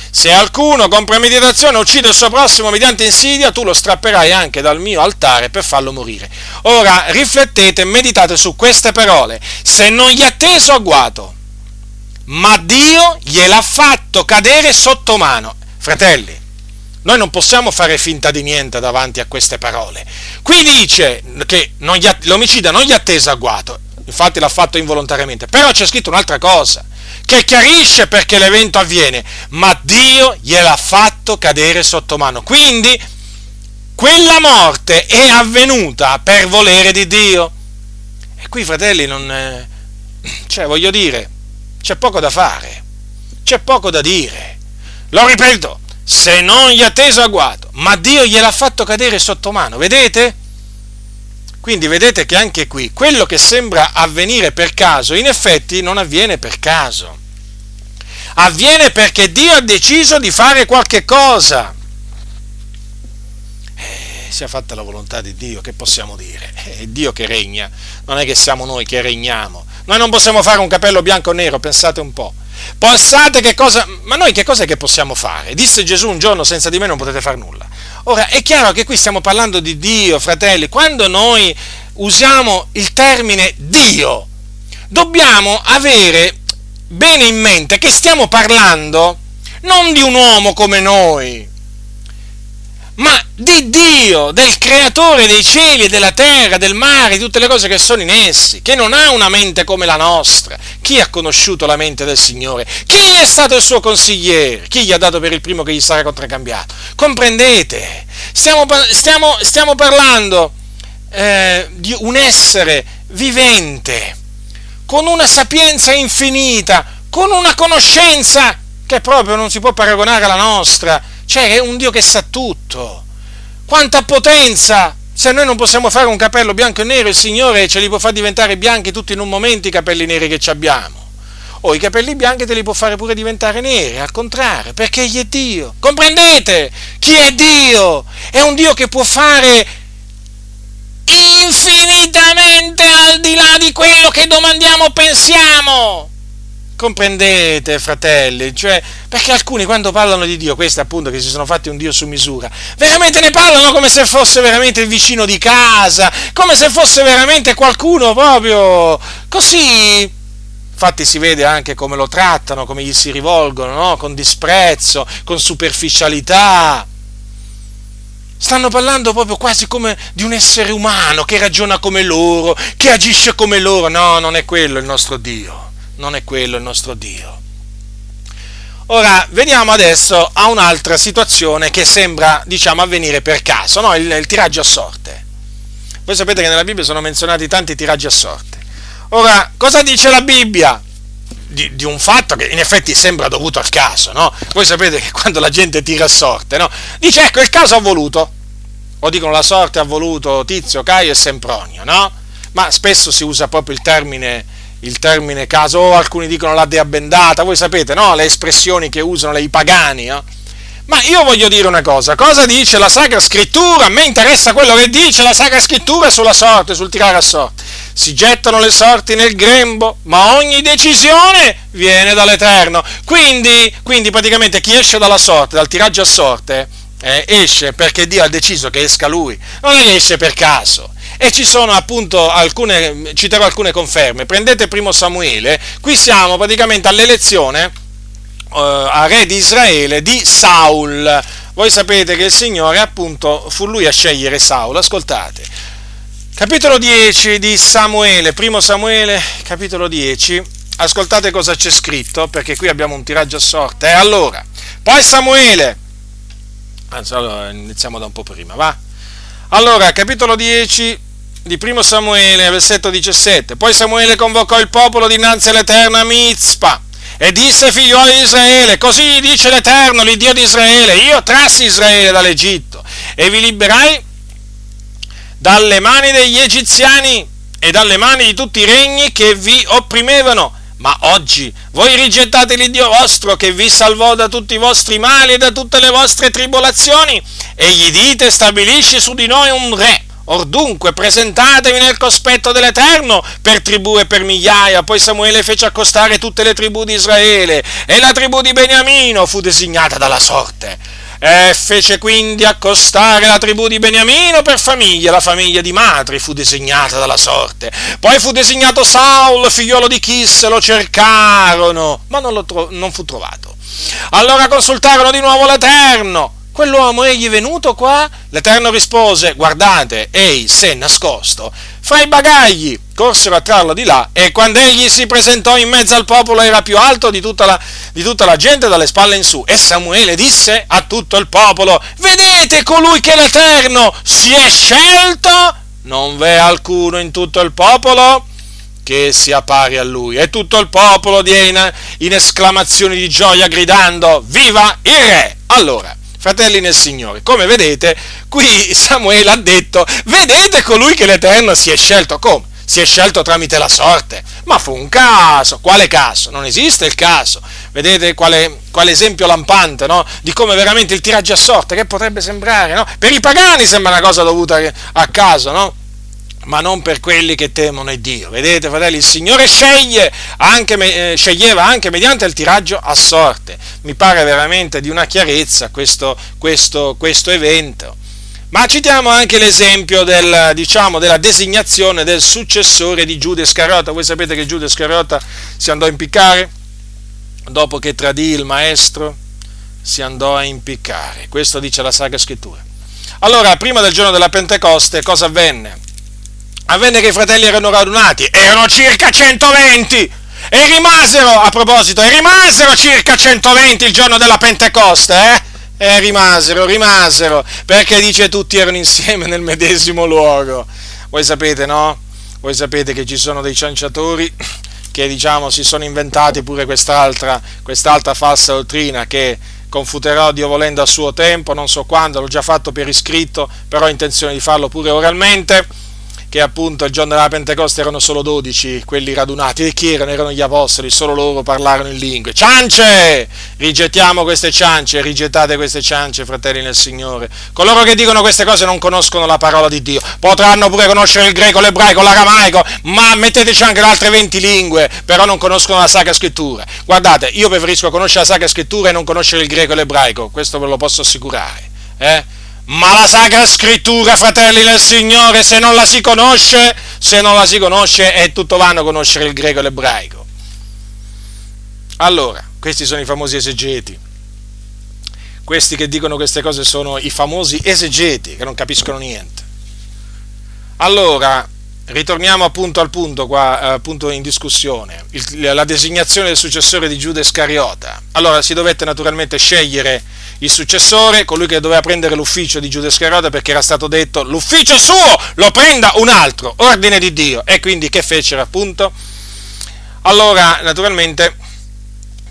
Se alcuno con premeditazione uccide il suo prossimo mediante insidia, tu lo strapperai anche dal mio altare per farlo morire. Ora riflettete e meditate su queste parole. Se non gli ha teso agguato, ma Dio gliel'ha fatto cadere sotto mano. Fratelli, noi non possiamo fare finta di niente davanti a queste parole. Qui dice che ha, l'omicida non gli ha teso agguato infatti l'ha fatto involontariamente, però c'è scritto un'altra cosa, che chiarisce perché l'evento avviene, ma Dio gliel'ha fatto cadere sotto mano. Quindi quella morte è avvenuta per volere di Dio. E qui, fratelli, non... È... Cioè, voglio dire, c'è poco da fare, c'è poco da dire. Lo ripeto, se non gli ha teso agguato, ma Dio gliel'ha fatto cadere sotto mano, vedete? Quindi vedete che anche qui quello che sembra avvenire per caso, in effetti non avviene per caso. Avviene perché Dio ha deciso di fare qualche cosa. Sia fatta la volontà di Dio, che possiamo dire? È Dio che regna, non è che siamo noi che regniamo. Noi non possiamo fare un capello bianco o nero, pensate un po'. Pensate che cosa, ma noi che cosa è che possiamo fare? Disse Gesù un giorno, senza di me non potete fare nulla. Ora, è chiaro che qui stiamo parlando di Dio, fratelli. Quando noi usiamo il termine Dio, dobbiamo avere bene in mente che stiamo parlando non di un uomo come noi, ma di Dio, del creatore dei cieli e della terra, del mare, di tutte le cose che sono in essi, che non ha una mente come la nostra. Chi ha conosciuto la mente del Signore? Chi è stato il suo consigliere? Chi gli ha dato per il primo che gli sarà contraccambiato? Comprendete? Stiamo, stiamo, stiamo parlando eh, di un essere vivente, con una sapienza infinita, con una conoscenza che proprio non si può paragonare alla nostra cioè è un Dio che sa tutto. Quanta potenza! Se noi non possiamo fare un capello bianco e nero, il Signore ce li può far diventare bianchi tutti in un momento i capelli neri che abbiamo. o i capelli bianchi te li può fare pure diventare neri, al contrario, perché egli è Dio. Comprendete? Chi è Dio? È un Dio che può fare infinitamente al di là di quello che domandiamo o pensiamo. Comprendete, fratelli? Cioè, perché alcuni quando parlano di Dio, questi appunto che si sono fatti un Dio su misura, veramente ne parlano come se fosse veramente il vicino di casa, come se fosse veramente qualcuno proprio così. Infatti si vede anche come lo trattano, come gli si rivolgono, no? con disprezzo, con superficialità. Stanno parlando proprio quasi come di un essere umano che ragiona come loro, che agisce come loro. No, non è quello il nostro Dio non è quello il nostro Dio. Ora, veniamo adesso a un'altra situazione che sembra, diciamo, avvenire per caso, no? il, il tiraggio a sorte. Voi sapete che nella Bibbia sono menzionati tanti tiraggi a sorte. Ora, cosa dice la Bibbia? Di, di, un fatto che in effetti sembra dovuto al caso, no? Voi sapete che quando la gente tira a sorte, no? Dice, ecco, il caso ha voluto. O dicono la sorte ha voluto Tizio, Caio e Sempronio, no? Ma spesso si usa proprio il termine il termine caso, o alcuni dicono la dea bendata, voi sapete, no? Le espressioni che usano i pagani, no? Ma io voglio dire una cosa, cosa dice la Sacra Scrittura? A me interessa quello che dice la Sacra Scrittura sulla sorte, sul tirare a sorte. Si gettano le sorti nel grembo, ma ogni decisione viene dall'Eterno. Quindi, quindi praticamente chi esce dalla sorte, dal tiraggio a sorte, eh, esce perché Dio ha deciso che esca lui, non esce per caso e ci sono appunto alcune, citerò alcune conferme. Prendete primo Samuele, qui siamo praticamente all'elezione uh, a re di Israele di Saul. Voi sapete che il Signore appunto fu lui a scegliere Saul, ascoltate. Capitolo 10 di Samuele, primo Samuele, capitolo 10, ascoltate cosa c'è scritto, perché qui abbiamo un tiraggio a sorte. E allora, poi Samuele, anzi allora iniziamo da un po' prima, va? Allora, capitolo 10 di primo Samuele, versetto 17. Poi Samuele convocò il popolo dinanzi all'Eterno a Mizpa e disse figlioli di Israele, così dice l'Eterno, l'Iddio di Israele, io trassi Israele dall'Egitto e vi liberai dalle mani degli egiziani e dalle mani di tutti i regni che vi opprimevano. Ma oggi voi rigettate l'Iddio vostro che vi salvò da tutti i vostri mali e da tutte le vostre tribolazioni e gli dite stabilisci su di noi un re Or dunque presentatevi nel cospetto dell'Eterno per tribù e per migliaia. Poi Samuele fece accostare tutte le tribù di Israele e la tribù di Beniamino fu designata dalla sorte. E fece quindi accostare la tribù di Beniamino per famiglia, la famiglia di Matri fu designata dalla sorte. Poi fu designato Saul, figliolo di Chis, lo cercarono, ma non, tro- non fu trovato. Allora consultarono di nuovo l'Eterno Quell'uomo egli venuto qua? L'Eterno rispose, guardate, ei si è nascosto fra i bagagli. Corsero a trarlo di là e quando egli si presentò in mezzo al popolo era più alto di tutta la, di tutta la gente dalle spalle in su. E Samuele disse a tutto il popolo, vedete colui che l'Eterno si è scelto? Non v'è alcuno in tutto il popolo? che sia pari a lui. E tutto il popolo diede in esclamazioni di gioia gridando, viva il re! Allora, fratelli nel Signore. Come vedete, qui Samuele ha detto, vedete colui che l'Eterno si è scelto. Come? Si è scelto tramite la sorte. Ma fu un caso. Quale caso? Non esiste il caso. Vedete quale, quale esempio lampante no? di come veramente il tiraggio a sorte, che potrebbe sembrare, no? Per i pagani sembra una cosa dovuta a caso, no? Ma non per quelli che temono Dio. Vedete, fratelli, il Signore sceglie anche, eh, sceglieva anche mediante il tiraggio a sorte. Mi pare veramente di una chiarezza questo, questo, questo evento. Ma citiamo anche l'esempio del, diciamo, della designazione del successore di Giuda Iscariota. Voi sapete che Giuda Iscariota si andò a impiccare dopo che tradì il maestro, si andò a impiccare. Questo dice la Sacra Scrittura. Allora, prima del giorno della Pentecoste, cosa avvenne? Avvenne che i fratelli erano radunati, erano circa 120 e rimasero, a proposito, e rimasero circa 120 il giorno della Pentecoste, eh? E rimasero, rimasero, perché dice tutti erano insieme nel medesimo luogo. Voi sapete, no? Voi sapete che ci sono dei cianciatori che diciamo si sono inventati pure quest'altra, quest'altra falsa dottrina che confuterò Dio volendo a suo tempo, non so quando, l'ho già fatto per iscritto, però ho intenzione di farlo pure oralmente che appunto il giorno della Pentecoste erano solo dodici quelli radunati. E chi erano? Erano gli apostoli, solo loro parlarono in lingue. Ciance! Rigettiamo queste ciance, rigettate queste ciance, fratelli nel Signore. Coloro che dicono queste cose non conoscono la parola di Dio. Potranno pure conoscere il greco, l'ebraico, l'aramaico, ma metteteci anche le altre 20 lingue, però non conoscono la Sacra Scrittura. Guardate, io preferisco conoscere la Sacra Scrittura e non conoscere il greco e l'ebraico, questo ve lo posso assicurare. Eh? Ma la Sacra Scrittura, fratelli del Signore, se non la si conosce, se non la si conosce, è tutto vano conoscere il greco e l'ebraico. Allora, questi sono i famosi esegeti. Questi che dicono queste cose sono i famosi esegeti, che non capiscono niente. Allora, ritorniamo appunto al punto qua, eh, appunto in discussione, il, la designazione del successore di Giuda Iscariota. Allora, si dovette naturalmente scegliere il successore, colui che doveva prendere l'ufficio di Giuda Iscariota perché era stato detto l'ufficio suo lo prenda un altro, ordine di Dio. E quindi che fecero appunto? Allora, naturalmente,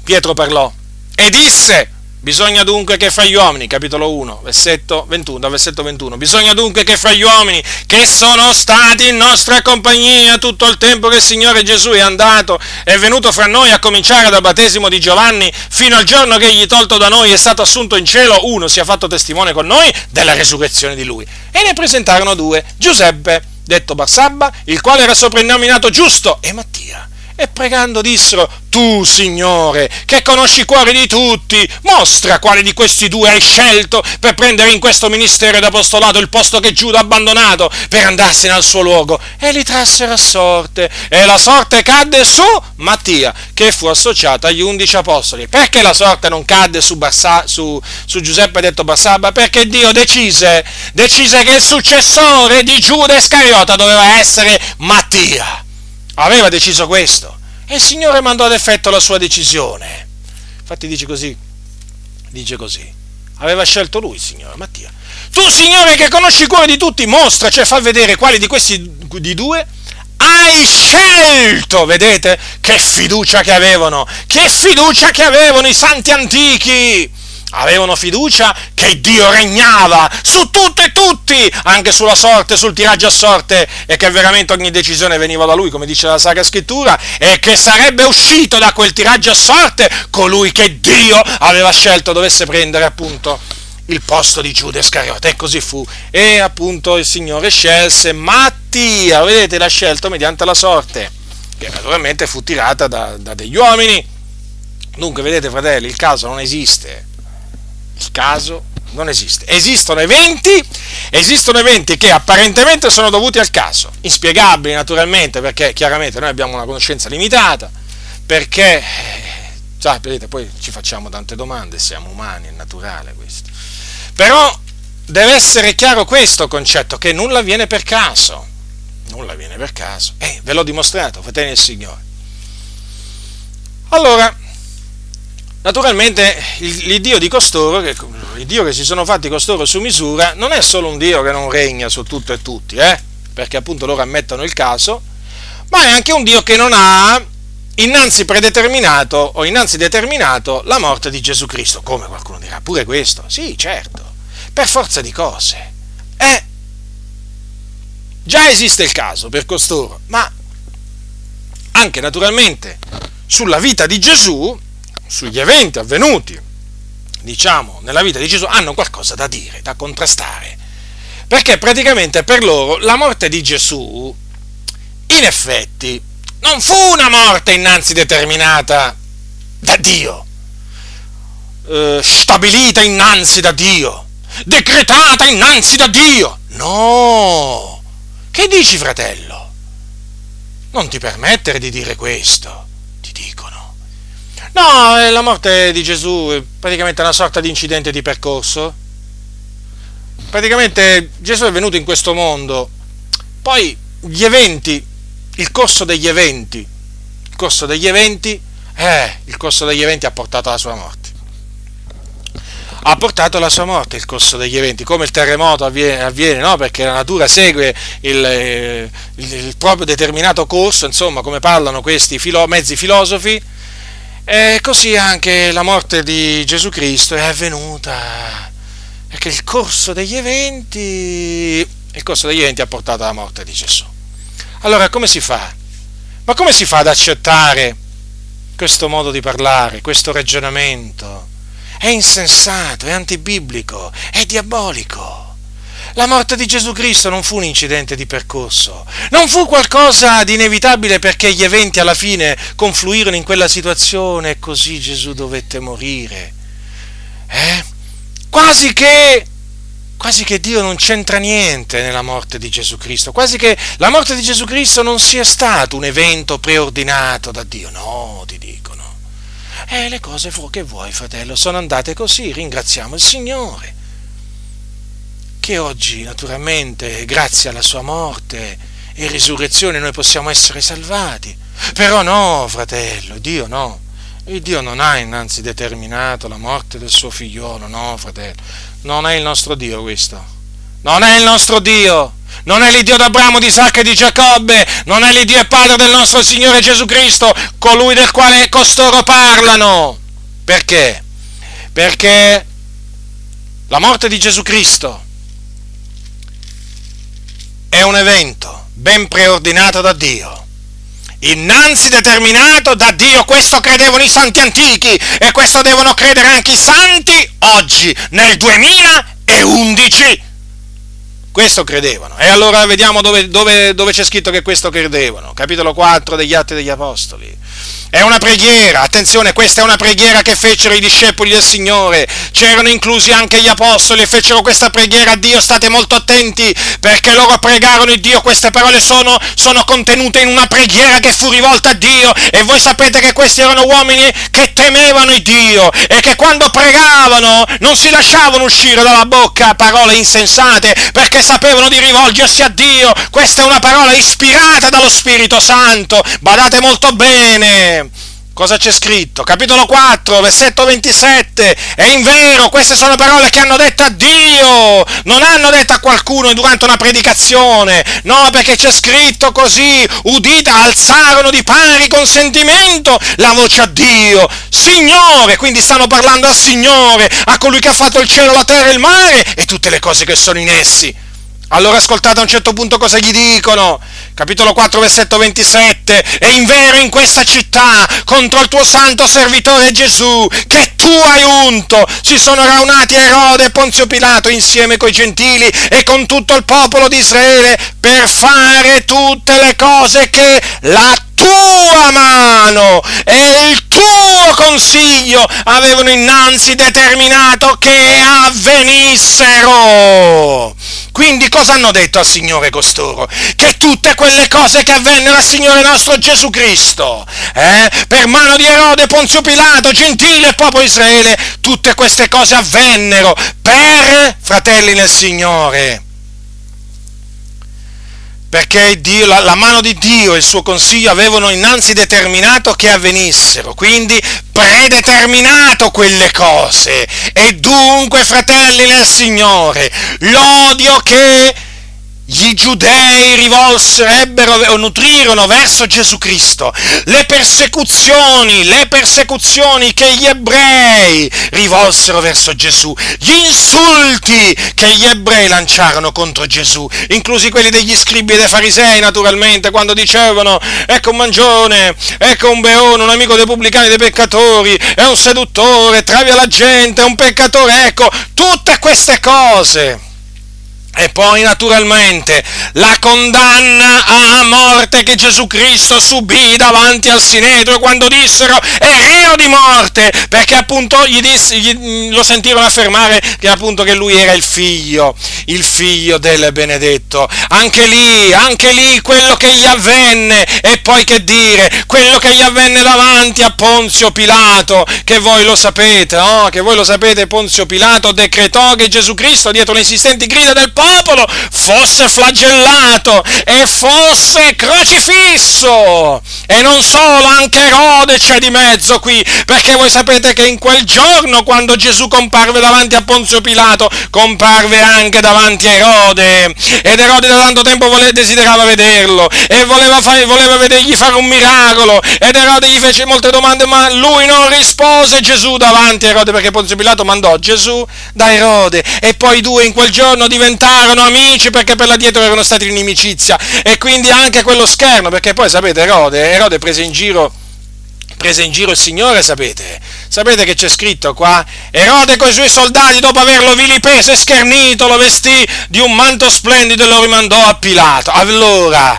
Pietro parlò e disse, Bisogna dunque che fra gli uomini, capitolo 1, versetto 21, dal versetto 21, bisogna dunque che fra gli uomini che sono stati in nostra compagnia tutto il tempo che il Signore Gesù è andato, è venuto fra noi a cominciare dal battesimo di Giovanni fino al giorno che egli tolto da noi è stato assunto in cielo, uno sia fatto testimone con noi della resurrezione di lui. E ne presentarono due, Giuseppe, detto Barsabba, il quale era soprannominato giusto, e Mattia e pregando dissero, tu Signore, che conosci i cuori di tutti, mostra quale di questi due hai scelto per prendere in questo ministero d'apostolato il posto che Giuda ha abbandonato per andarsene al suo luogo. E li trassero a sorte, e la sorte cadde su Mattia, che fu associato agli undici apostoli. Perché la sorte non cadde su, Barsa, su, su Giuseppe detto Bassabba? Perché Dio decise, decise che il successore di Giuda Iscariota doveva essere Mattia aveva deciso questo e il Signore mandò ad effetto la sua decisione. Infatti dice così, dice così, aveva scelto lui il Signore, Mattia. Tu Signore che conosci il cuore di tutti, mostra, cioè fa vedere quali di questi di due hai scelto, vedete? Che fiducia che avevano, che fiducia che avevano i santi antichi avevano fiducia che Dio regnava su tutto e tutti, anche sulla sorte, sul tiraggio a sorte, e che veramente ogni decisione veniva da lui, come dice la Sacra Scrittura, e che sarebbe uscito da quel tiraggio a sorte colui che Dio aveva scelto dovesse prendere appunto il posto di Giuda Iscariota. E così fu. E appunto il Signore scelse Mattia, vedete, l'ha scelto mediante la sorte, che naturalmente fu tirata da, da degli uomini. Dunque, vedete, fratelli, il caso non esiste il caso non esiste. Esistono eventi, esistono eventi che apparentemente sono dovuti al caso, inspiegabili naturalmente, perché chiaramente noi abbiamo una conoscenza limitata, perché, sapete, poi ci facciamo tante domande, siamo umani, è naturale questo. Però deve essere chiaro questo concetto, che nulla viene per caso. Nulla viene per caso. Eh, ve l'ho dimostrato, fratelli del Signore. Allora, Naturalmente l'Iddio di costoro, il Dio che si sono fatti costoro su misura, non è solo un Dio che non regna su tutto e tutti, eh? perché appunto loro ammettono il caso, ma è anche un Dio che non ha innanzi predeterminato o innanzi determinato la morte di Gesù Cristo. Come qualcuno dirà, pure questo? Sì, certo, per forza di cose. Eh, già esiste il caso per costoro, ma anche naturalmente sulla vita di Gesù sugli eventi avvenuti, diciamo, nella vita di Gesù, hanno qualcosa da dire, da contrastare. Perché praticamente per loro la morte di Gesù, in effetti, non fu una morte innanzi determinata da Dio, eh, stabilita innanzi da Dio, decretata innanzi da Dio. No! Che dici, fratello? Non ti permettere di dire questo. No, la morte di Gesù è praticamente una sorta di incidente di percorso. Praticamente Gesù è venuto in questo mondo, poi gli eventi, il corso degli eventi, il corso degli eventi, eh, il corso degli eventi ha portato alla sua morte. Ha portato alla sua morte il corso degli eventi, come il terremoto avviene, avviene no? perché la natura segue il, il, il, proprio determinato corso, insomma, come parlano questi filo, mezzi filosofi, e così anche la morte di Gesù Cristo è avvenuta, perché il corso degli eventi il costo degli eventi ha portato alla morte di Gesù. Allora come si fa? Ma come si fa ad accettare questo modo di parlare, questo ragionamento? È insensato, è antibiblico, è diabolico. La morte di Gesù Cristo non fu un incidente di percorso, non fu qualcosa di inevitabile perché gli eventi alla fine confluirono in quella situazione e così Gesù dovette morire. Eh? Quasi che quasi che Dio non c'entra niente nella morte di Gesù Cristo, quasi che la morte di Gesù Cristo non sia stato un evento preordinato da Dio. No, ti dicono. Eh, le cose che vuoi, fratello, sono andate così, ringraziamo il Signore che oggi naturalmente grazie alla sua morte e risurrezione noi possiamo essere salvati. Però no, fratello, Dio no. Il Dio non ha innanzi determinato la morte del suo figliolo, no, fratello. Non è il nostro Dio questo. Non è il nostro Dio. Non è l'Iddio d'Abramo, di Isacco e di Giacobbe. Non è l'Iddio e Padre del nostro Signore Gesù Cristo, colui del quale costoro parlano. Perché? Perché la morte di Gesù Cristo è un evento ben preordinato da Dio, innanzi determinato da Dio, questo credevano i santi antichi e questo devono credere anche i santi oggi, nel 2011. Questo credevano. E allora vediamo dove, dove, dove c'è scritto che questo credevano. Capitolo 4 degli Atti degli Apostoli. È una preghiera, attenzione, questa è una preghiera che fecero i discepoli del Signore, c'erano inclusi anche gli apostoli e fecero questa preghiera a Dio, state molto attenti perché loro pregarono il Dio, queste parole sono, sono contenute in una preghiera che fu rivolta a Dio. E voi sapete che questi erano uomini che temevano il Dio e che quando pregavano non si lasciavano uscire dalla bocca parole insensate perché sapevano di rivolgersi a Dio, questa è una parola ispirata dallo Spirito Santo, badate molto bene. Cosa c'è scritto? Capitolo 4, versetto 27. E in vero, queste sono parole che hanno detto a Dio, non hanno detto a qualcuno durante una predicazione. No, perché c'è scritto così, udita, alzarono di pari consentimento la voce a Dio. Signore, quindi stanno parlando al Signore, a colui che ha fatto il cielo, la terra e il mare e tutte le cose che sono in essi. Allora ascoltate a un certo punto cosa gli dicono. Capitolo 4, versetto 27, e in vero in questa città, contro il tuo santo servitore Gesù, che tu hai unto, si sono raunati Erode e Ponzio Pilato insieme coi gentili e con tutto il popolo di Israele per fare tutte le cose che la tua mano e il tuo consiglio avevano innanzi determinato che avvenissero. Quindi cosa hanno detto al Signore costoro? Che tutte quelle cose che avvennero al Signore nostro Gesù Cristo, eh, per mano di Erode, Ponzio Pilato, Gentile e popolo Israele, tutte queste cose avvennero per fratelli nel Signore perché Dio, la, la, mano di Dio e il suo consiglio avevano innanzi determinato che avvenissero, quindi predeterminato quelle cose. E dunque, fratelli nel Signore, l'odio che gli giudei rivolserebbero o nutrirono verso Gesù Cristo, le persecuzioni, le persecuzioni che gli ebrei rivolsero verso Gesù, gli insulti che gli ebrei lanciarono contro Gesù, inclusi quelli degli scribi e dei farisei naturalmente, quando dicevano ecco un mangione, ecco un beone, un amico dei pubblicani e dei peccatori, è un seduttore, travia la gente, è un peccatore, ecco, tutte queste cose e poi naturalmente la condanna a morte che Gesù Cristo subì davanti al Sinedro quando dissero è reo di morte, perché appunto gli, disse, gli lo sentirono affermare che appunto che lui era il figlio, il figlio del benedetto. Anche lì, anche lì quello che gli avvenne, e poi che dire, quello che gli avvenne davanti a Ponzio Pilato, che voi lo sapete, no? Che voi lo sapete, Ponzio Pilato decretò che Gesù Cristo dietro le insistenti grida del popolo popolo fosse flagellato e fosse crocifisso. E non solo, anche Erode c'è di mezzo qui, perché voi sapete che in quel giorno, quando Gesù comparve davanti a Ponzio Pilato, comparve anche davanti a Erode, ed Erode da tanto tempo vole, desiderava vederlo, e voleva, fare, voleva vedergli fare un miracolo, ed Erode gli fece molte domande, ma lui non rispose Gesù davanti a Erode, perché Ponzio Pilato mandò Gesù da Erode, e poi i due in quel giorno diventarono amici, perché per là dietro erano stati in inimicizia, e quindi anche quello scherno, perché poi sapete Erode, Erode prese in giro prese in giro il Signore, sapete? Sapete che c'è scritto qua? Erode con i suoi soldati, dopo averlo vilipeso e schernito, lo vestì di un manto splendido e lo rimandò a Pilato. Allora,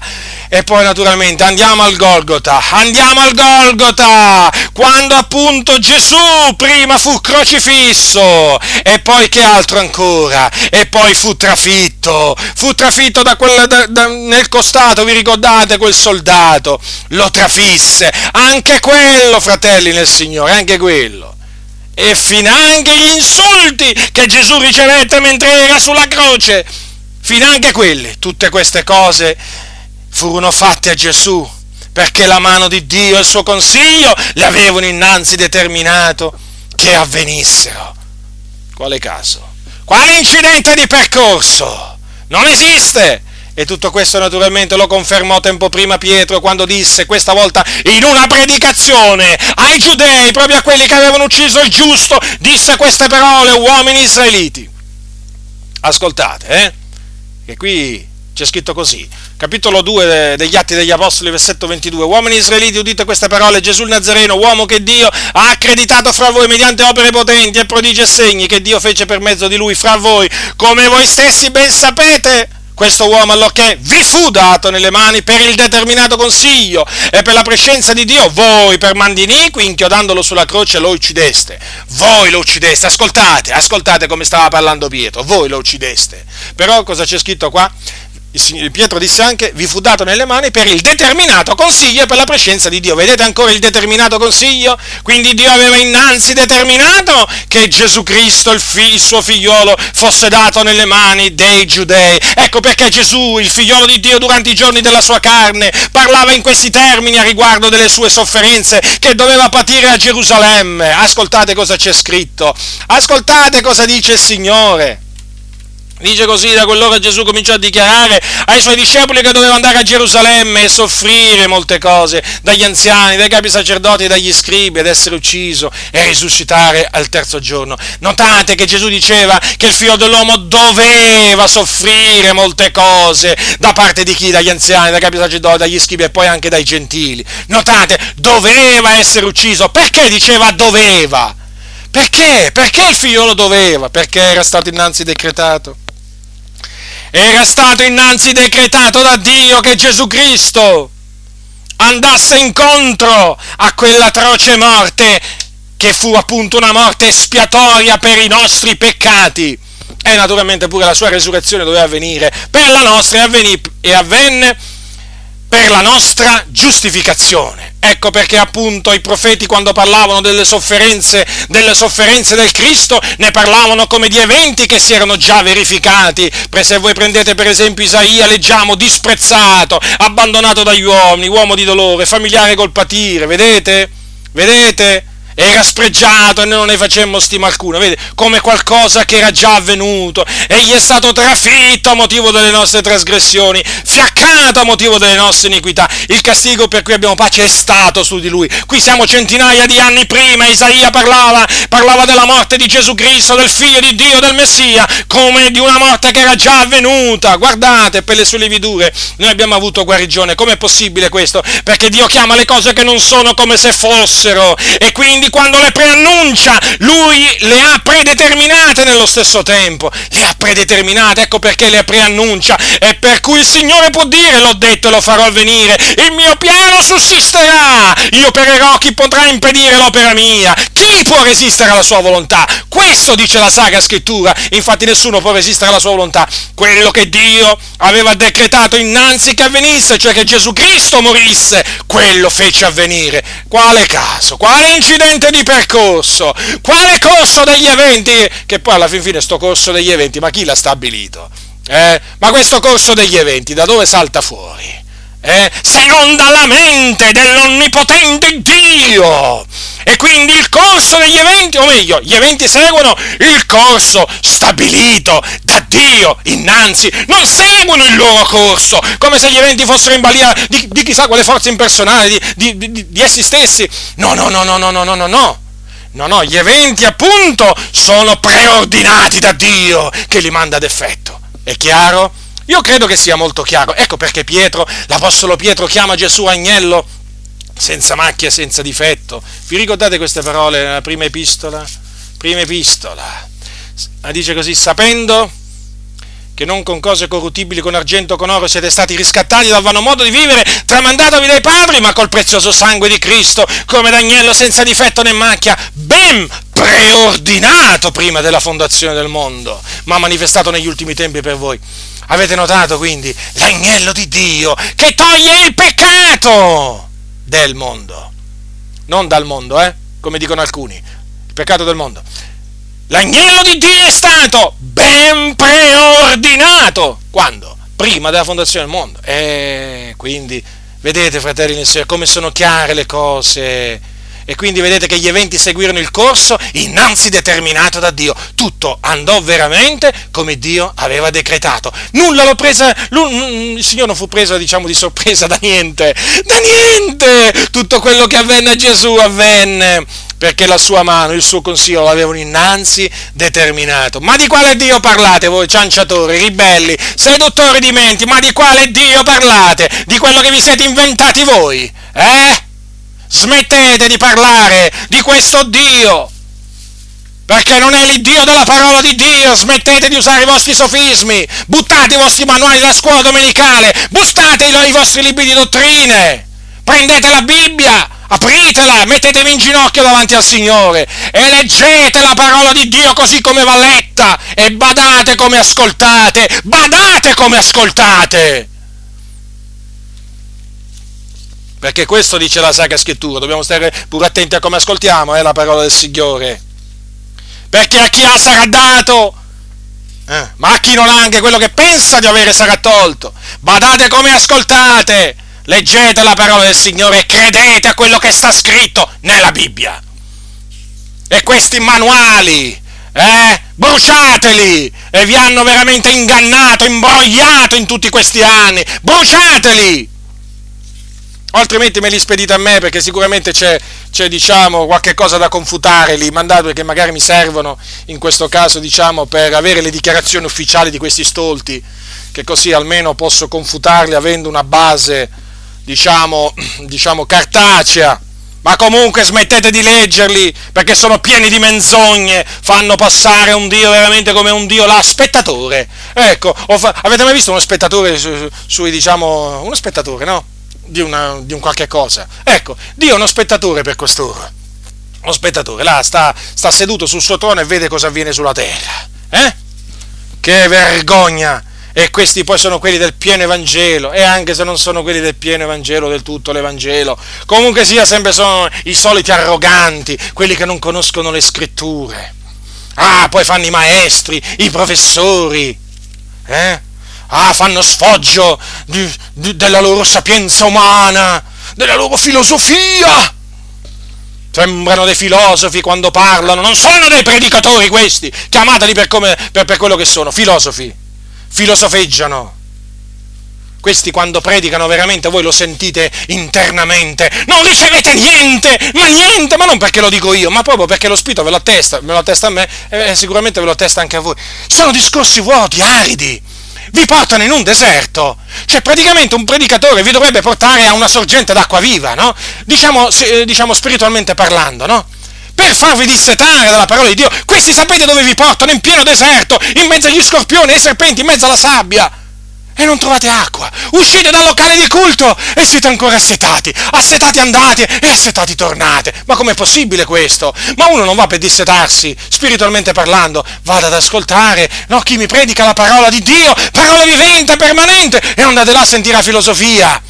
e poi naturalmente andiamo al Golgota, andiamo al Golgota, quando appunto Gesù prima fu crocifisso! E poi che altro ancora, e poi fu trafitto, fu trafitto da quel, da, da, nel costato, vi ricordate quel soldato? Lo trafisse, anche quello, fratelli nel Signore, anche quello. E finanche gli insulti che Gesù ricevette mentre era sulla croce, finanche quelli, tutte queste cose furono fatte a Gesù perché la mano di Dio e il suo consiglio le avevano innanzi determinato che avvenissero. Quale caso? Quale incidente di percorso? Non esiste! E tutto questo naturalmente lo confermò tempo prima Pietro quando disse, questa volta in una predicazione ai giudei, proprio a quelli che avevano ucciso il giusto, disse queste parole, uomini israeliti. Ascoltate, eh? Che qui c'è scritto così, capitolo 2 degli Atti degli Apostoli, versetto 22. Uomini israeliti, udite queste parole, Gesù il Nazareno, uomo che Dio ha accreditato fra voi mediante opere potenti e prodigi e segni che Dio fece per mezzo di lui fra voi, come voi stessi ben sapete questo uomo allorché vi fu dato nelle mani per il determinato consiglio e per la prescenza di Dio, voi per mandi iniqui, inchiodandolo sulla croce, lo uccideste. Voi lo uccideste, ascoltate, ascoltate come stava parlando Pietro, voi lo uccideste. Però cosa c'è scritto qua? Pietro disse anche, vi fu dato nelle mani per il determinato consiglio e per la prescenza di Dio. Vedete ancora il determinato consiglio? Quindi Dio aveva innanzi determinato che Gesù Cristo, il, fi- il suo figliolo, fosse dato nelle mani dei giudei. Ecco perché Gesù, il figliolo di Dio, durante i giorni della sua carne, parlava in questi termini a riguardo delle sue sofferenze che doveva patire a Gerusalemme. Ascoltate cosa c'è scritto. Ascoltate cosa dice il Signore. Dice così, da quell'ora Gesù cominciò a dichiarare ai suoi discepoli che doveva andare a Gerusalemme e soffrire molte cose, dagli anziani, dai capi sacerdoti, dagli scribi, ed essere ucciso e risuscitare al terzo giorno. Notate che Gesù diceva che il figlio dell'uomo doveva soffrire molte cose da parte di chi? Dagli anziani, dai capi sacerdoti, dagli scribi e poi anche dai gentili. Notate, doveva essere ucciso. Perché diceva doveva? Perché? Perché il figliolo doveva? Perché era stato innanzi decretato era stato innanzi decretato da Dio che Gesù Cristo andasse incontro a quell'atroce morte che fu appunto una morte espiatoria per i nostri peccati. E naturalmente pure la sua resurrezione doveva avvenire per la nostra e, avvenì, e avvenne per la nostra giustificazione. Ecco perché appunto i profeti quando parlavano delle sofferenze, delle sofferenze del Cristo ne parlavano come di eventi che si erano già verificati. Se voi prendete per esempio Isaia, leggiamo disprezzato, abbandonato dagli uomini, uomo di dolore, familiare col patire, vedete? Vedete? Era spregiato e noi non ne facemmo stima alcuna, vede, come qualcosa che era già avvenuto. Egli è stato trafitto a motivo delle nostre trasgressioni, fiaccato a motivo delle nostre iniquità. Il castigo per cui abbiamo pace è stato su di lui. Qui siamo centinaia di anni prima, Isaia parlava, parlava della morte di Gesù Cristo, del figlio di Dio, del Messia, come di una morte che era già avvenuta. Guardate, per le sue lividure noi abbiamo avuto guarigione. Com'è possibile questo? Perché Dio chiama le cose che non sono come se fossero e quindi quindi quando le preannuncia, lui le ha predeterminate nello stesso tempo. Le ha predeterminate, ecco perché le preannuncia. E per cui il Signore può dire, l'ho detto e lo farò avvenire, il mio piano sussisterà. Io opererò, chi potrà impedire l'opera mia? Chi può resistere alla sua volontà? Questo dice la Sacra Scrittura. Infatti nessuno può resistere alla sua volontà. Quello che Dio aveva decretato innanzi che avvenisse, cioè che Gesù Cristo morisse, quello fece avvenire. Quale caso? Quale incidente? Incidente di percorso. Quale corso degli eventi? Che poi alla fin fine sto corso degli eventi, ma chi l'ha stabilito? Eh? Ma questo corso degli eventi da dove salta fuori? Eh, se non dalla mente dell'onnipotente Dio. E quindi il corso degli eventi, o meglio, gli eventi seguono il corso stabilito da Dio innanzi, non seguono il loro corso, come se gli eventi fossero in balia di, di chissà quale forze impersonali, di, di, di, essi stessi. No, no, no, no, no, no, no, no, no. No, no, gli eventi appunto sono preordinati da Dio che li manda ad effetto. È chiaro? Io credo che sia molto chiaro. Ecco perché Pietro, l'Apostolo Pietro chiama Gesù agnello senza macchia, senza difetto. Vi ricordate queste parole nella prima epistola? Prima epistola. Dice così, sapendo che non con cose corruttibili, con argento, con oro siete stati riscattati dal vano modo di vivere, tramandatovi dai padri, ma col prezioso sangue di Cristo, come d'agnello senza difetto né macchia, ben preordinato prima della fondazione del mondo, ma manifestato negli ultimi tempi per voi. Avete notato quindi l'agnello di Dio che toglie il peccato del mondo, non dal mondo, eh? come dicono alcuni, il peccato del mondo L'agnello di Dio è stato ben preordinato. Quando? Prima della fondazione del mondo. E quindi, vedete, fratelli nel Signore, come sono chiare le cose. E quindi vedete che gli eventi seguirono il corso innanzi determinato da Dio. Tutto andò veramente come Dio aveva decretato. Nulla l'ho presa, il Signore non fu preso, diciamo, di sorpresa da niente. Da niente! Tutto quello che avvenne a Gesù avvenne perché la sua mano, il suo consiglio l'avevano innanzi determinato. Ma di quale Dio parlate voi, cianciatori, ribelli, seduttori di menti? Ma di quale Dio parlate? Di quello che vi siete inventati voi? Eh? Smettete di parlare di questo Dio! Perché non è l'Iddio della parola di Dio, smettete di usare i vostri sofismi, buttate i vostri manuali della scuola domenicale, bustate i vostri libri di dottrine, prendete la Bibbia, apritela, mettetevi in ginocchio davanti al Signore e leggete la parola di Dio così come va letta e badate come ascoltate, badate come ascoltate. Perché questo dice la Sacra Scrittura, dobbiamo stare pure attenti a come ascoltiamo eh, la parola del Signore. Perché a chi ha sarà dato, eh, ma a chi non ha anche quello che pensa di avere sarà tolto. Badate come ascoltate leggete la parola del Signore e credete a quello che sta scritto nella Bibbia. E questi manuali, eh, bruciateli! E vi hanno veramente ingannato, imbrogliato in tutti questi anni. Bruciateli! Altrimenti me li spedite a me perché sicuramente c'è, c'è diciamo, qualche cosa da confutare lì, mandate perché magari mi servono in questo caso diciamo, per avere le dichiarazioni ufficiali di questi stolti, che così almeno posso confutarli avendo una base diciamo, diciamo cartacea, ma comunque smettete di leggerli perché sono pieni di menzogne, fanno passare un Dio veramente come un Dio là, spettatore. Ecco, fa- avete mai visto uno spettatore su, su diciamo, uno spettatore, no? Di, una, di un qualche cosa. Ecco, Dio è uno spettatore per costoro. Uno spettatore, là sta, sta seduto sul suo trono e vede cosa avviene sulla terra. Eh? Che vergogna! e questi poi sono quelli del pieno Evangelo, e anche se non sono quelli del pieno Evangelo, del tutto l'Evangelo, comunque sia sempre sono i soliti arroganti, quelli che non conoscono le scritture. Ah, poi fanno i maestri, i professori, eh? Ah, fanno sfoggio di, di, della loro sapienza umana, della loro filosofia. Sembrano dei filosofi quando parlano, non sono dei predicatori questi, chiamateli per, come, per, per quello che sono, filosofi filosofeggiano. Questi quando predicano veramente voi lo sentite internamente, non ricevete niente, ma niente, ma non perché lo dico io, ma proprio perché lo Spirito ve lo attesta, me lo attesta a me e sicuramente ve lo attesta anche a voi. Sono discorsi vuoti, aridi, vi portano in un deserto. Cioè praticamente un predicatore vi dovrebbe portare a una sorgente d'acqua viva, no? Diciamo, diciamo spiritualmente parlando, no? per farvi dissetare dalla parola di Dio. Questi sapete dove vi portano? In pieno deserto, in mezzo agli scorpioni, ai serpenti, in mezzo alla sabbia. E non trovate acqua. Uscite dal locale di culto e siete ancora assetati. Assetati andate e assetati tornate. Ma com'è possibile questo? Ma uno non va per dissetarsi, spiritualmente parlando, vada ad ascoltare, no, chi mi predica la parola di Dio, parola vivente, permanente, e andate là a sentire la filosofia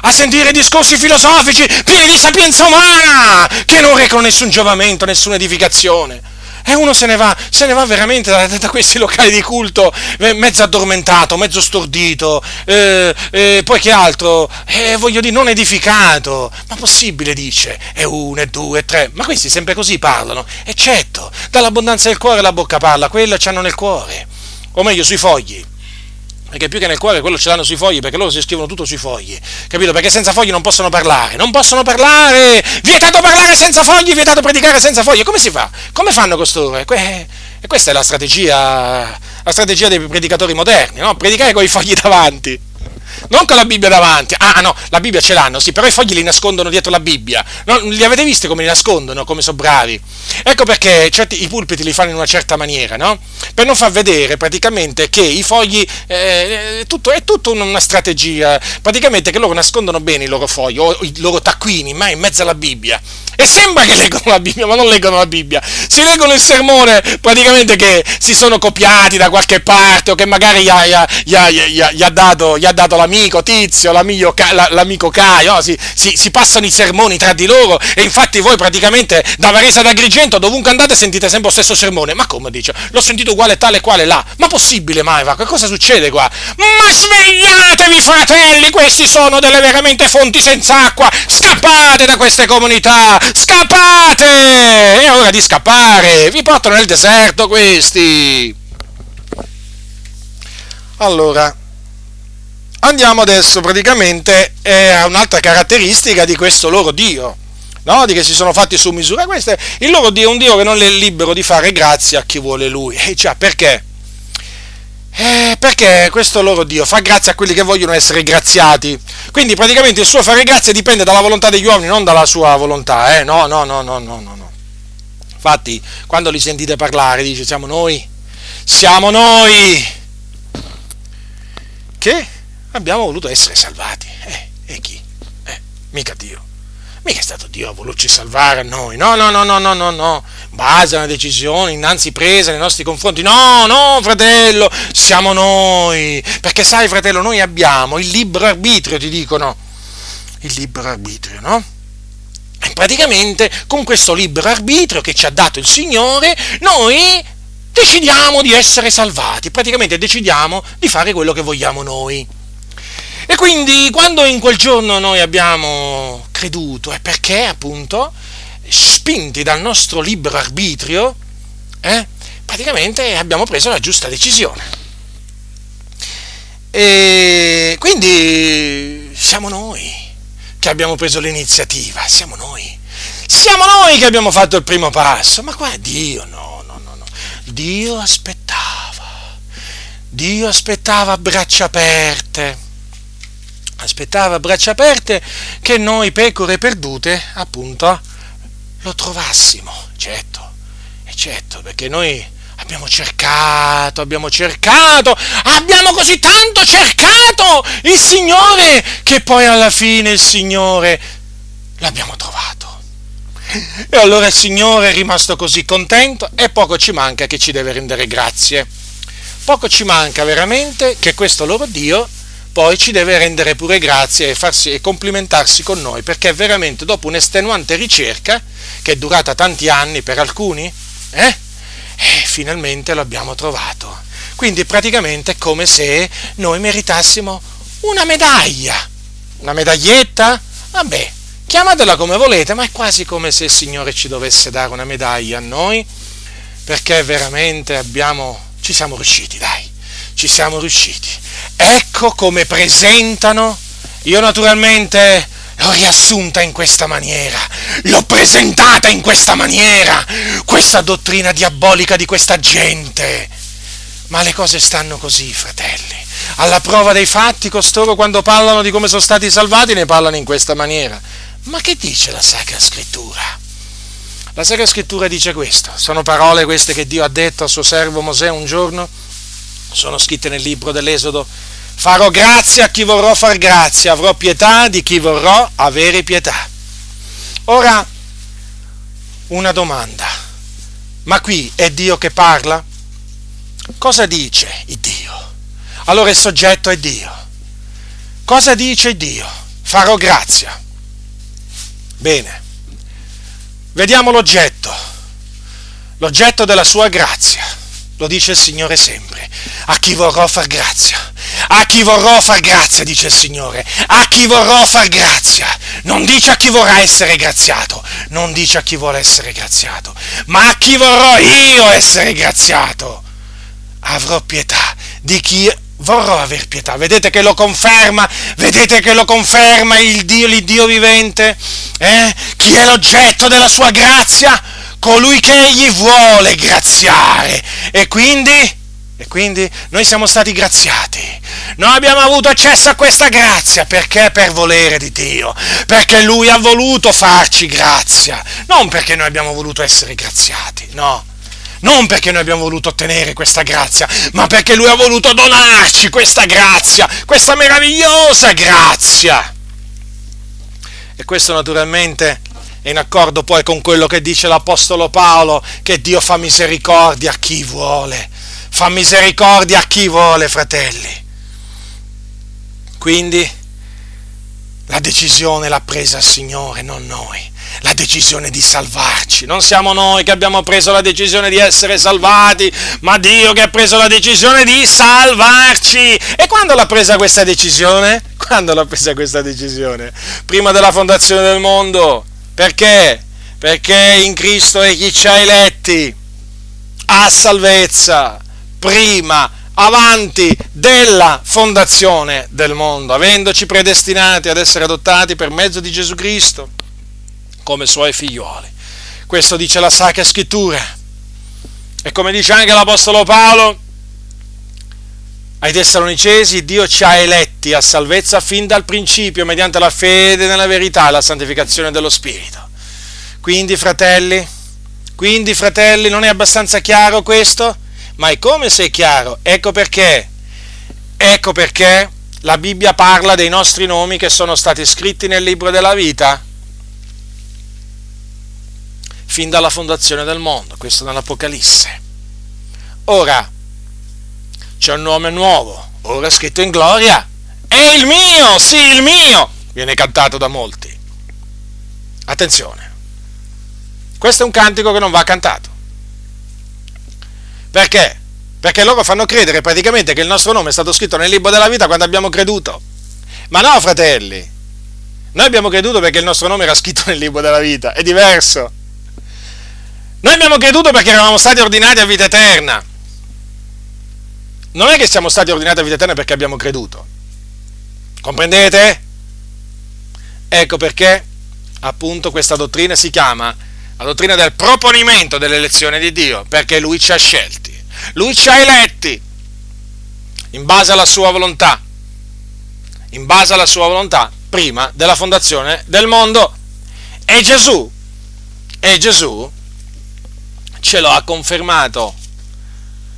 a sentire discorsi filosofici pieni di sapienza umana che non recano nessun giovamento, nessuna edificazione. E uno se ne va, se ne va veramente da, da questi locali di culto mezzo addormentato, mezzo stordito, eh, eh, poi che altro? Eh, voglio dire, non edificato. Ma possibile, dice, è uno, è due, è tre. Ma questi sempre così parlano. Eccetto, dall'abbondanza del cuore la bocca parla, quello c'hanno nel cuore. O meglio, sui fogli perché più che nel cuore quello ce l'hanno sui fogli, perché loro si scrivono tutto sui fogli, capito? Perché senza fogli non possono parlare, non possono parlare, vietato parlare senza fogli, vietato predicare senza fogli, come si fa? Come fanno costoro? E questa è la strategia, la strategia dei predicatori moderni, no? Predicare con i fogli davanti non con la Bibbia davanti. Ah, no, la Bibbia ce l'hanno, sì, però i fogli li nascondono dietro la Bibbia. No, li avete visti come li nascondono, come sono bravi? Ecco perché certi, i pulpiti li fanno in una certa maniera, no? Per non far vedere praticamente che i fogli eh, è, tutto, è tutta una strategia, praticamente che loro nascondono bene i loro fogli o i loro taccuini, ma in mezzo alla Bibbia. E sembra che leggono la Bibbia, ma non leggono la Bibbia. Si leggono il sermone praticamente che si sono copiati da qualche parte o che magari gli ha, gli ha, gli ha, gli ha dato, dato, l'amico Tizio, l'amico, l'amico Caio. Si, si, si, passano i sermoni tra di loro e infatti voi praticamente da Varese ad Agrigento dovunque andate sentite sempre lo stesso sermone. Ma come dice? L'ho sentito uguale tale e quale là. Ma possibile mai? Va? Cosa succede qua? Ma svegliatevi fratelli, questi sono delle veramente fonti senza acqua. Scappate da queste comunità Scappate! È ora di scappare! Vi portano nel deserto questi! Allora, andiamo adesso praticamente eh, a un'altra caratteristica di questo loro Dio. No, di che si sono fatti su misura. Questo è, il loro Dio un Dio che non è libero di fare grazia a chi vuole Lui. E già, perché? Eh, perché questo loro Dio fa grazia a quelli che vogliono essere graziati. Quindi praticamente il suo fare grazia dipende dalla volontà degli uomini, non dalla sua volontà. Eh? No, no, no, no, no, no. Infatti, quando li sentite parlare, dice siamo noi, siamo noi che abbiamo voluto essere salvati. Eh, e chi? Eh, mica Dio. Mica è stato Dio a volerci salvare a noi. No, no, no, no, no, no, no. Base a una decisione innanzi presa nei nostri confronti. No, no, fratello, siamo noi. Perché sai, fratello, noi abbiamo il libero arbitrio, ti dicono. Il libero arbitrio, no? E praticamente con questo libero arbitrio che ci ha dato il Signore, noi decidiamo di essere salvati. Praticamente decidiamo di fare quello che vogliamo noi. E quindi quando in quel giorno noi abbiamo creduto è perché appunto spinti dal nostro libero arbitrio, eh, praticamente abbiamo preso la giusta decisione. E quindi siamo noi che abbiamo preso l'iniziativa, siamo noi. Siamo noi che abbiamo fatto il primo passo, ma qua Dio no, no, no, no. Dio aspettava. Dio aspettava a braccia aperte aspettava a braccia aperte che noi pecore perdute, appunto, lo trovassimo, certo, certo, perché noi abbiamo cercato, abbiamo cercato, abbiamo così tanto cercato il Signore che poi alla fine il Signore l'abbiamo trovato. E allora il Signore è rimasto così contento e poco ci manca che ci deve rendere grazie. Poco ci manca veramente che questo loro Dio poi ci deve rendere pure grazie e, farsi, e complimentarsi con noi, perché veramente dopo un'estenuante ricerca, che è durata tanti anni per alcuni, eh, eh, finalmente lo abbiamo trovato. Quindi praticamente è come se noi meritassimo una medaglia, una medaglietta, vabbè, chiamatela come volete, ma è quasi come se il Signore ci dovesse dare una medaglia a noi, perché veramente abbiamo, ci siamo riusciti, dai, ci siamo riusciti. Ecco come presentano. Io naturalmente l'ho riassunta in questa maniera, l'ho presentata in questa maniera, questa dottrina diabolica di questa gente. Ma le cose stanno così, fratelli. Alla prova dei fatti, costoro quando parlano di come sono stati salvati ne parlano in questa maniera. Ma che dice la Sacra Scrittura? La Sacra Scrittura dice questo, sono parole queste che Dio ha detto al suo servo Mosè un giorno sono scritte nel libro dell'Esodo. Farò grazia a chi vorrò far grazia, avrò pietà di chi vorrò avere pietà. Ora, una domanda. Ma qui è Dio che parla? Cosa dice il Dio? Allora il soggetto è Dio. Cosa dice Dio? Farò grazia. Bene. Vediamo l'oggetto. l'oggetto della sua grazia. Lo dice il Signore sempre. A chi vorrò far grazia. A chi vorrò far grazia, dice il Signore. A chi vorrò far grazia. Non dice a chi vorrà essere graziato. Non dice a chi vuole essere graziato. Ma a chi vorrò io essere graziato. Avrò pietà di chi vorrò aver pietà. Vedete che lo conferma? Vedete che lo conferma il Dio, l'Iddio vivente? Eh? Chi è l'oggetto della sua grazia? Colui che egli vuole graziare. E quindi? E quindi noi siamo stati graziati. Noi abbiamo avuto accesso a questa grazia perché per volere di Dio, perché Lui ha voluto farci grazia, non perché noi abbiamo voluto essere graziati, no non perché noi abbiamo voluto ottenere questa grazia, ma perché Lui ha voluto donarci questa grazia, questa meravigliosa grazia. E questo naturalmente è in accordo poi con quello che dice l'Apostolo Paolo, che Dio fa misericordia a chi vuole, fa misericordia a chi vuole, fratelli. Quindi la decisione l'ha presa il Signore, non noi la decisione di salvarci. Non siamo noi che abbiamo preso la decisione di essere salvati, ma Dio che ha preso la decisione di salvarci. E quando l'ha presa questa decisione? Quando l'ha presa questa decisione? Prima della fondazione del mondo. Perché? Perché in Cristo egli ci ha eletti a salvezza prima avanti della fondazione del mondo, avendoci predestinati ad essere adottati per mezzo di Gesù Cristo come suoi figlioli. Questo dice la Sacra Scrittura. E come dice anche l'Apostolo Paolo, ai Tessalonicesi Dio ci ha eletti a salvezza fin dal principio mediante la fede nella verità e la santificazione dello Spirito. Quindi fratelli, quindi fratelli, non è abbastanza chiaro questo? Ma è come se è chiaro? Ecco perché. Ecco perché la Bibbia parla dei nostri nomi che sono stati scritti nel libro della vita fin dalla fondazione del mondo, questo nell'Apocalisse. Ora, c'è un nome nuovo, ora scritto in gloria, è il mio, sì, il mio, viene cantato da molti. Attenzione, questo è un cantico che non va cantato. Perché? Perché loro fanno credere praticamente che il nostro nome è stato scritto nel libro della vita quando abbiamo creduto. Ma no, fratelli, noi abbiamo creduto perché il nostro nome era scritto nel libro della vita, è diverso. Noi abbiamo creduto perché eravamo stati ordinati a vita eterna. Non è che siamo stati ordinati a vita eterna perché abbiamo creduto. Comprendete? Ecco perché appunto questa dottrina si chiama la dottrina del proponimento dell'elezione di Dio, perché Lui ci ha scelti, Lui ci ha eletti in base alla sua volontà, in base alla sua volontà prima della fondazione del mondo. E Gesù, e Gesù ce lo ha confermato.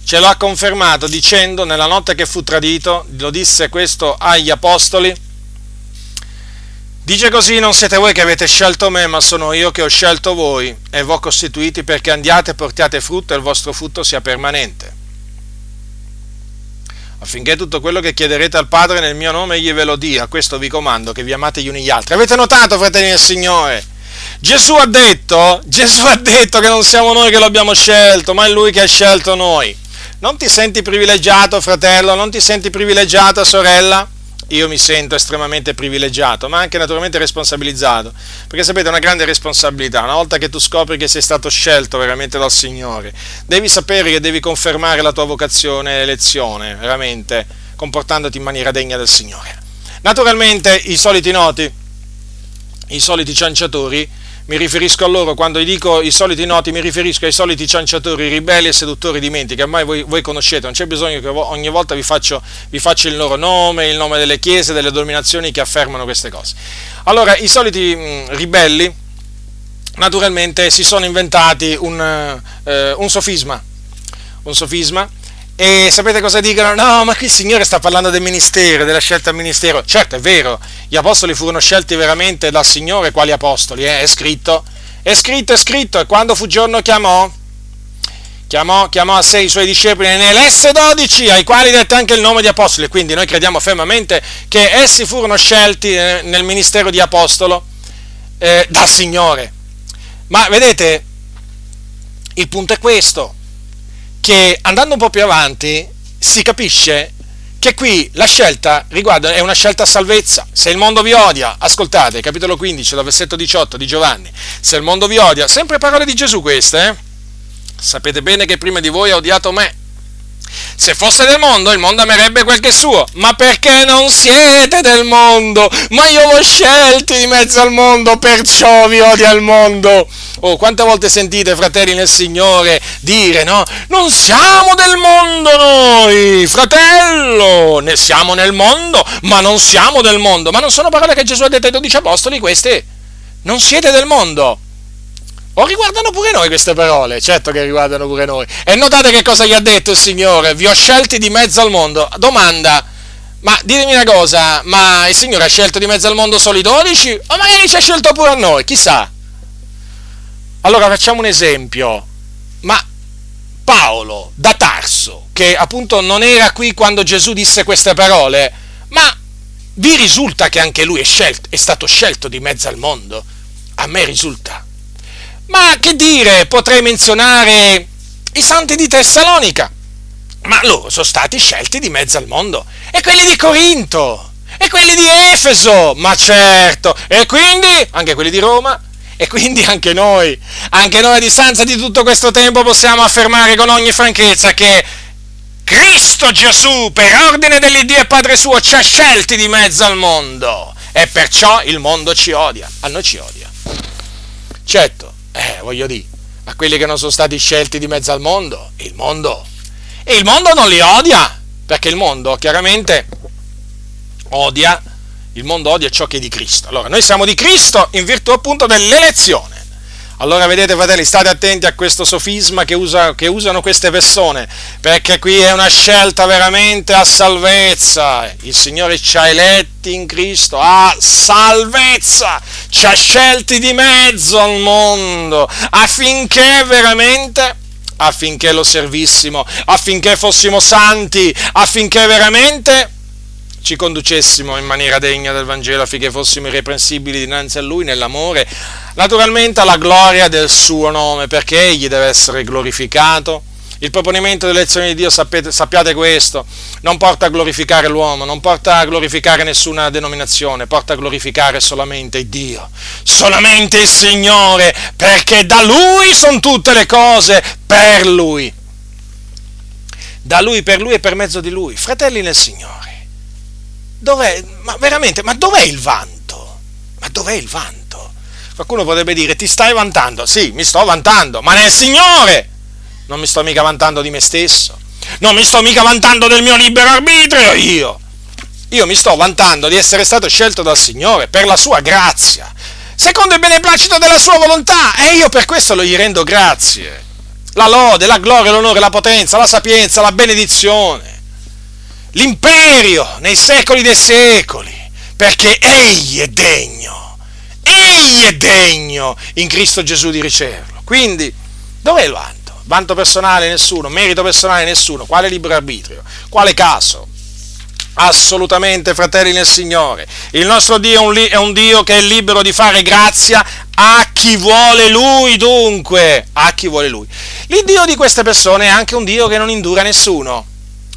Ce lo ha confermato dicendo nella notte che fu tradito, lo disse questo agli apostoli, dice così non siete voi che avete scelto me, ma sono io che ho scelto voi e vi ho costituiti perché andiate e portiate frutto e il vostro frutto sia permanente. Affinché tutto quello che chiederete al Padre nel mio nome egli ve lo dia, questo vi comando, che vi amate gli uni gli altri. Avete notato, fratelli del Signore? Gesù ha detto, Gesù ha detto che non siamo noi che lo abbiamo scelto, ma è Lui che ha scelto noi. Non ti senti privilegiato, fratello? Non ti senti privilegiata, sorella? Io mi sento estremamente privilegiato, ma anche naturalmente responsabilizzato, perché sapete è una grande responsabilità, una volta che tu scopri che sei stato scelto veramente dal Signore, devi sapere che devi confermare la tua vocazione e elezione, veramente, comportandoti in maniera degna del Signore. Naturalmente i soliti noti, i soliti cianciatori, mi riferisco a loro, quando dico i soliti noti, mi riferisco ai soliti cianciatori, ribelli e seduttori di menti, che ormai voi, voi conoscete, non c'è bisogno che ogni volta vi faccio, vi faccio, il loro nome, il nome delle chiese, delle dominazioni che affermano queste cose. Allora, i soliti mh, ribelli, naturalmente, si sono inventati un, eh, un sofisma, un sofisma e sapete cosa dicono? No, ma qui il Signore sta parlando del ministero, della scelta al ministero. Certo, è vero, gli apostoli furono scelti veramente dal Signore quali apostoli, eh? è scritto. È scritto, è scritto. E quando fu giorno chiamò? Chiamò, chiamò a sé i suoi discepoli nell'S 12, ai quali dette anche il nome di apostoli. Quindi noi crediamo fermamente che essi furono scelti eh, nel ministero di apostolo eh, dal Signore. Ma vedete, il punto è questo, che andando un po' più avanti si capisce che qui la scelta riguarda, è una scelta a salvezza. Se il mondo vi odia, ascoltate, capitolo 15, dal versetto 18 di Giovanni, se il mondo vi odia, sempre parole di Gesù queste, eh? sapete bene che prima di voi ha odiato me. Se fosse del mondo, il mondo amerebbe quel che è suo, ma perché non siete del mondo? Ma io l'ho scelti di mezzo al mondo, perciò vi odia il mondo. Oh, quante volte sentite, fratelli nel Signore, dire, no? Non siamo del mondo noi, fratello, ne siamo nel mondo, ma non siamo del mondo. Ma non sono parole che Gesù ha detto ai dodici apostoli queste? Non siete del mondo. O riguardano pure noi queste parole? Certo che riguardano pure noi. E notate che cosa gli ha detto il Signore? Vi ho scelti di mezzo al mondo. Domanda, ma ditemi una cosa, ma il Signore ha scelto di mezzo al mondo solo i dodici? O magari ci ha scelto pure a noi? Chissà. Allora facciamo un esempio. Ma Paolo da Tarso, che appunto non era qui quando Gesù disse queste parole, ma vi risulta che anche lui è, scelto, è stato scelto di mezzo al mondo? A me risulta. Ma che dire, potrei menzionare i santi di Tessalonica, ma loro sono stati scelti di mezzo al mondo, e quelli di Corinto, e quelli di Efeso, ma certo, e quindi anche quelli di Roma, e quindi anche noi, anche noi a distanza di tutto questo tempo possiamo affermare con ogni franchezza che Cristo Gesù, per ordine dell'Iddio e Padre suo, ci ha scelti di mezzo al mondo. E perciò il mondo ci odia, a noi ci odia. Certo, eh, voglio dire, a quelli che non sono stati scelti di mezzo al mondo, il mondo, e il mondo non li odia, perché il mondo chiaramente odia il mondo odia ciò che è di Cristo. Allora, noi siamo di Cristo in virtù appunto dell'elezione. Allora, vedete, fratelli, state attenti a questo sofisma che, usa, che usano queste persone, perché qui è una scelta veramente a salvezza. Il Signore ci ha eletti in Cristo a salvezza, ci ha scelti di mezzo al mondo, affinché veramente affinché lo servissimo, affinché fossimo santi, affinché veramente ci conducessimo in maniera degna del Vangelo affinché fossimo irreprensibili dinanzi a Lui nell'amore, naturalmente alla gloria del suo nome, perché Egli deve essere glorificato. Il proponimento dell'elezione di Dio, sapete, sappiate questo, non porta a glorificare l'uomo, non porta a glorificare nessuna denominazione, porta a glorificare solamente Dio, solamente il Signore, perché da Lui sono tutte le cose, per Lui. Da Lui, per Lui e per mezzo di Lui. Fratelli nel Signore. Dov'è? Ma veramente, ma dov'è il vanto? Ma dov'è il vanto? Qualcuno potrebbe dire, ti stai vantando? Sì, mi sto vantando, ma nel Signore! Non mi sto mica vantando di me stesso. Non mi sto mica vantando del mio libero arbitrio io. Io mi sto vantando di essere stato scelto dal Signore per la sua grazia, secondo il beneplacito della sua volontà, e io per questo lo gli rendo grazie. La lode, la gloria, l'onore, la potenza, la sapienza, la benedizione l'imperio nei secoli dei secoli, perché Egli è degno, Egli è degno in Cristo Gesù di riceverlo. Quindi, dov'è il vanto? Vanto personale nessuno, merito personale nessuno, quale libero arbitrio? Quale caso? Assolutamente, fratelli nel Signore. Il nostro Dio è un, è un, Dio che è libero di fare grazia a chi vuole Lui, dunque, a chi vuole Lui. L'Iddio di queste persone è anche un Dio che non indura nessuno.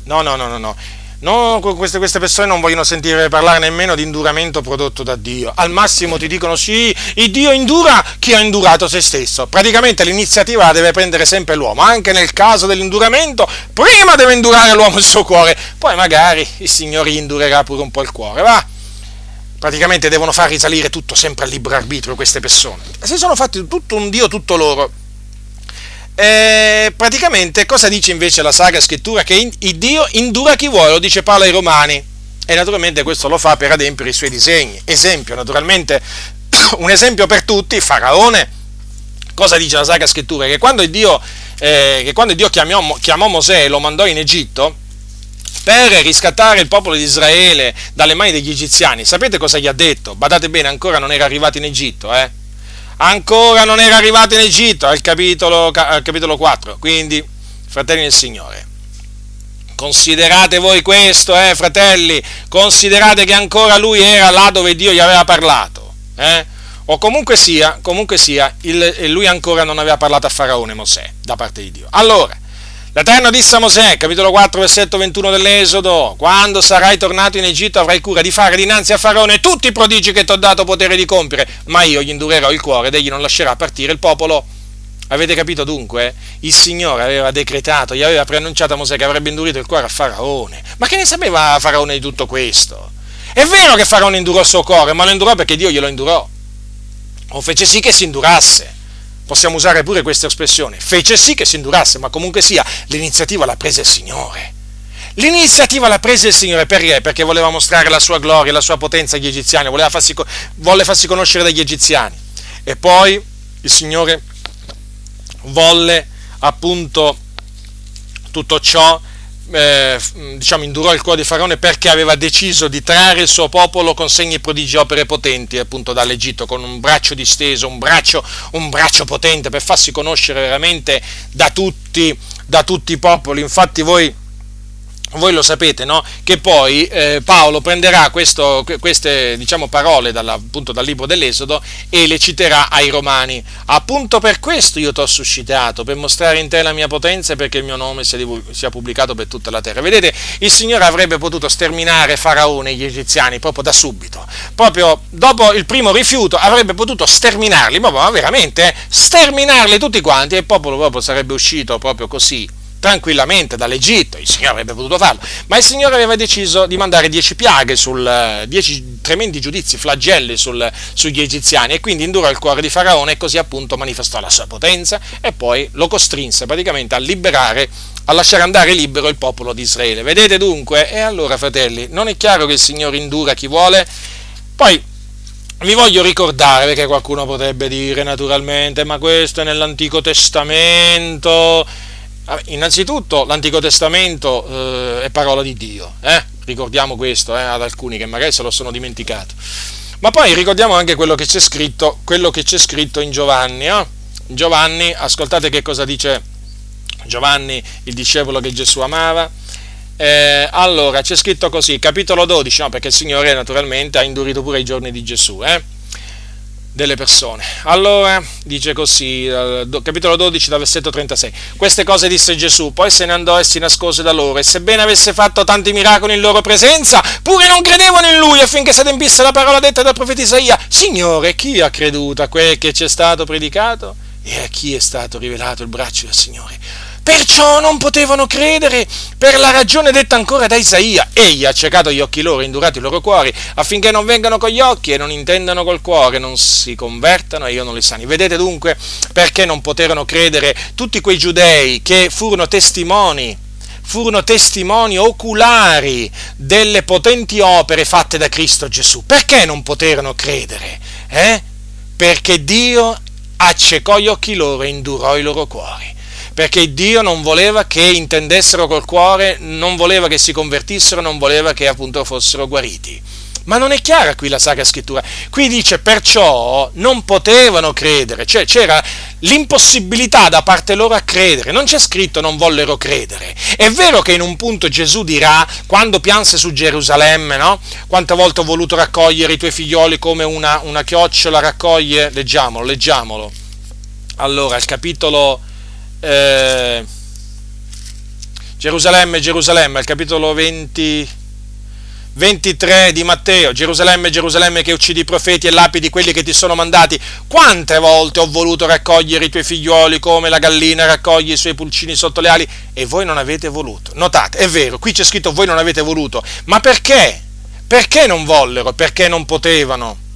No, no, no, no, no. No, queste, queste, persone non vogliono sentire parlare nemmeno di induramento prodotto da Dio. Al massimo ti dicono sì, il Dio indura chi ha indurato se stesso. Praticamente l'iniziativa la deve prendere sempre l'uomo. Anche nel caso dell'induramento, prima deve indurare l'uomo il suo cuore, poi magari il Signore indurerà pure un po' il cuore, va? Praticamente devono far risalire tutto sempre al libero arbitrio queste persone. Si sono fatti tutto un Dio tutto loro eh, praticamente cosa dice invece la Sacra Scrittura? Che il Dio indura chi vuole, lo dice Paolo ai Romani, e naturalmente questo lo fa per adempiere i suoi disegni. Esempio, naturalmente, un esempio per tutti, Faraone. Cosa dice la Sacra Scrittura? Che quando Dio, eh, che quando Dio chiamò, chiamò Mosè e lo mandò in Egitto, per riscattare il popolo di Israele dalle mani degli egiziani, sapete cosa gli ha detto? Badate bene, ancora non era arrivato in Egitto, eh? Ancora non era arrivato in Egitto, al capitolo, al capitolo 4. Quindi, fratelli del Signore, considerate voi questo, eh, fratelli, considerate che ancora lui era là dove Dio gli aveva parlato. Eh? o comunque sia, comunque sia il, lui ancora non aveva parlato a Faraone Mosè da parte di Dio. Allora, L'Eterno disse a Mosè, capitolo 4, versetto 21 dell'Esodo, quando sarai tornato in Egitto avrai cura di fare dinanzi a Faraone tutti i prodigi che ti ho dato potere di compiere, ma io gli indurerò il cuore ed egli non lascerà partire il popolo. Avete capito dunque? Il Signore aveva decretato, gli aveva preannunciato a Mosè che avrebbe indurito il cuore a Faraone. Ma che ne sapeva Faraone di tutto questo? È vero che Faraone indurò il suo cuore, ma lo indurò perché Dio glielo indurò. O fece sì che si indurasse possiamo usare pure questa espressione, fece sì che si indurasse, ma comunque sia, l'iniziativa l'ha presa il Signore. L'iniziativa l'ha presa il Signore perché? Perché voleva mostrare la sua gloria, la sua potenza agli egiziani, farsi, volle farsi conoscere dagli egiziani. E poi il Signore volle appunto tutto ciò eh, diciamo, indurò il cuore di Faraone perché aveva deciso di trarre il suo popolo con segni, prodigi e opere potenti appunto dall'Egitto, con un braccio disteso, un braccio, un braccio potente per farsi conoscere veramente da tutti, da tutti i popoli. Infatti voi voi lo sapete, no? Che poi eh, Paolo prenderà questo, queste diciamo, parole dalla, appunto, dal libro dell'Esodo e le citerà ai Romani. Appunto per questo io ti ho suscitato, per mostrare in te la mia potenza e perché il mio nome sia, sia, pubblicato per tutta la terra. Vedete, il Signore avrebbe potuto sterminare Faraone e gli egiziani proprio da subito. Proprio dopo il primo rifiuto avrebbe potuto sterminarli, ma veramente, eh, sterminarli tutti quanti e il popolo proprio sarebbe uscito proprio così tranquillamente dall'Egitto, il Signore avrebbe potuto farlo, ma il Signore aveva deciso di mandare dieci piaghe, sul, dieci tremendi giudizi, flagelli sul, sugli egiziani e quindi indurò il cuore di Faraone e così appunto manifestò la sua potenza e poi lo costrinse praticamente a liberare, a lasciare andare libero il popolo di Israele. Vedete dunque? E allora fratelli, non è chiaro che il Signore indura chi vuole? Poi vi voglio ricordare, perché qualcuno potrebbe dire naturalmente, ma questo è nell'Antico Testamento, Innanzitutto l'Antico Testamento eh, è parola di Dio, eh? ricordiamo questo eh, ad alcuni che magari se lo sono dimenticato. Ma poi ricordiamo anche quello che c'è scritto, che c'è scritto in Giovanni. Eh? Giovanni, ascoltate che cosa dice Giovanni, il discepolo che Gesù amava. Eh, allora, c'è scritto così, capitolo 12, no? perché il Signore naturalmente ha indurito pure i giorni di Gesù. Eh? Delle persone. Allora dice così, capitolo 12, dal versetto 36. Queste cose disse Gesù, poi se ne andò e si nascose da loro, e sebbene avesse fatto tanti miracoli in loro presenza, pure non credevano in lui affinché si adempisse la parola detta dal profeta Isaia. Signore, chi ha creduto a quel che ci è stato predicato? E a chi è stato rivelato il braccio del Signore? Perciò non potevano credere per la ragione detta ancora da Isaia. Egli ha cercato gli occhi loro, indurato i loro cuori, affinché non vengano con gli occhi e non intendano col cuore, non si convertano e io non li sani. Vedete dunque perché non poterono credere tutti quei giudei che furono testimoni furono testimoni oculari delle potenti opere fatte da Cristo Gesù. Perché non poterono credere? Eh? Perché Dio accecò gli occhi loro e indurò i loro cuori perché Dio non voleva che intendessero col cuore, non voleva che si convertissero, non voleva che appunto fossero guariti. Ma non è chiara qui la Sacra Scrittura. Qui dice perciò non potevano credere, cioè c'era l'impossibilità da parte loro a credere, non c'è scritto non vollero credere. È vero che in un punto Gesù dirà, quando pianse su Gerusalemme, no? Quante volte ho voluto raccogliere i tuoi figlioli come una, una chiocciola raccoglie, leggiamolo, leggiamolo. Allora, il capitolo eh, Gerusalemme, Gerusalemme, al capitolo 20, 23 di Matteo, Gerusalemme, Gerusalemme che uccidi i profeti e lapidi quelli che ti sono mandati, quante volte ho voluto raccogliere i tuoi figlioli come la gallina raccoglie i suoi pulcini sotto le ali e voi non avete voluto. Notate, è vero, qui c'è scritto voi non avete voluto, ma perché? Perché non vollero? Perché non potevano?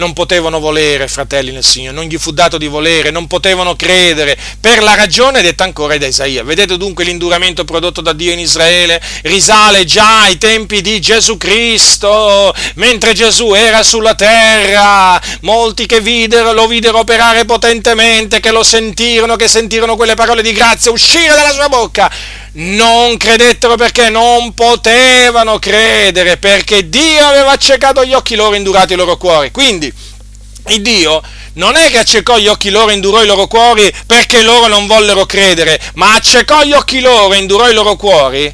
Non potevano volere, fratelli nel Signore, non gli fu dato di volere, non potevano credere, per la ragione detta ancora da Isaia. Vedete dunque l'induramento prodotto da Dio in Israele? Risale già ai tempi di Gesù Cristo, mentre Gesù era sulla terra, molti che videro, lo videro operare potentemente, che lo sentirono, che sentirono quelle parole di grazia uscire dalla sua bocca, non credettero perché non potevano credere, perché Dio aveva accecato gli occhi loro e indurato i loro cuori. Quindi, il Dio non è che accecò gli occhi loro e indurò i loro cuori perché loro non vollero credere, ma accecò gli occhi loro e indurò i loro cuori,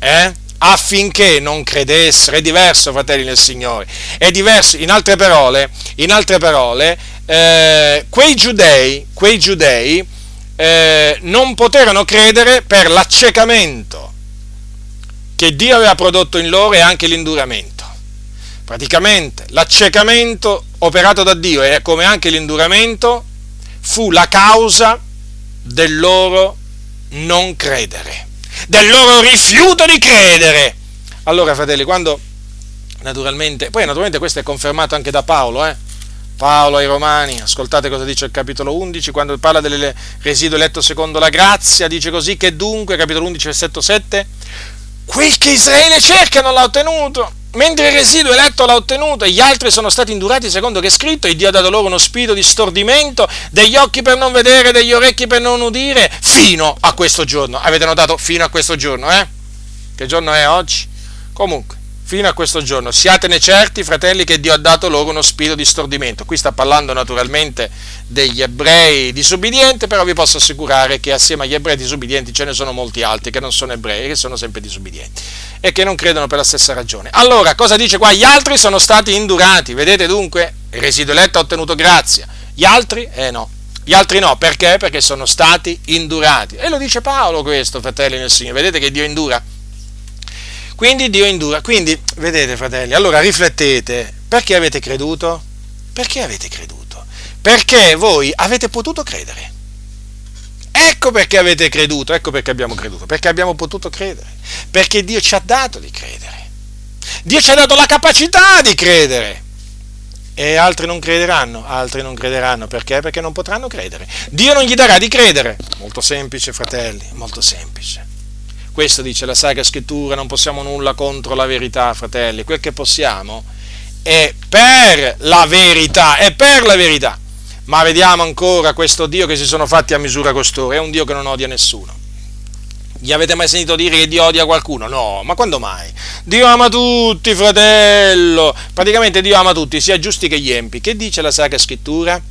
eh? affinché non credessero. È diverso, fratelli del Signore. È diverso, in altre parole, in altre parole eh, quei giudei, quei giudei eh, non poterono credere per l'accecamento che Dio aveva prodotto in loro e anche l'induramento. Praticamente l'accecamento operato da Dio e come anche l'induramento fu la causa del loro non credere del loro rifiuto di credere. Allora, fratelli, quando naturalmente, poi naturalmente questo è confermato anche da Paolo, eh? Paolo ai Romani, ascoltate cosa dice il capitolo 11, quando parla del residuo eletto secondo la grazia, dice così che dunque, capitolo 11, versetto 7, quel che Israele cerca non l'ha ottenuto, mentre il residuo eletto l'ha ottenuto e gli altri sono stati indurati secondo che è scritto e Dio ha dato loro uno spirito di stordimento, degli occhi per non vedere, degli orecchi per non udire, fino a questo giorno. Avete notato? Fino a questo giorno, eh? Che giorno è oggi? Comunque, fino a questo giorno. Siatene certi, fratelli, che Dio ha dato loro uno spirito di stordimento. Qui sta parlando naturalmente degli ebrei disubbidienti, però vi posso assicurare che assieme agli ebrei disubbidienti ce ne sono molti altri che non sono ebrei, che sono sempre disubbidienti e che non credono per la stessa ragione. Allora, cosa dice qua? Gli altri sono stati indurati. Vedete dunque? Il residuo eletto ha ottenuto grazia. Gli altri? Eh no. Gli altri no, perché? Perché sono stati indurati. E lo dice Paolo questo, fratelli nel Signore. Vedete che Dio indura? Quindi Dio indura. Quindi, vedete fratelli, allora riflettete, perché avete creduto? Perché avete creduto? Perché voi avete potuto credere. Ecco perché avete creduto, ecco perché abbiamo creduto, perché abbiamo potuto credere, perché Dio ci ha dato di credere. Dio ci ha dato la capacità di credere. E altri non crederanno, altri non crederanno, perché? Perché non potranno credere. Dio non gli darà di credere. Molto semplice, fratelli, molto semplice. Questo dice la Sacra Scrittura, non possiamo nulla contro la verità, fratelli. Quel che possiamo è per la verità, è per la verità. Ma vediamo ancora questo Dio che si sono fatti a misura costoro, è un Dio che non odia nessuno. Gli avete mai sentito dire che Dio odia qualcuno? No, ma quando mai? Dio ama tutti, fratello. Praticamente Dio ama tutti, sia giusti che gli empi. Che dice la Sacra Scrittura?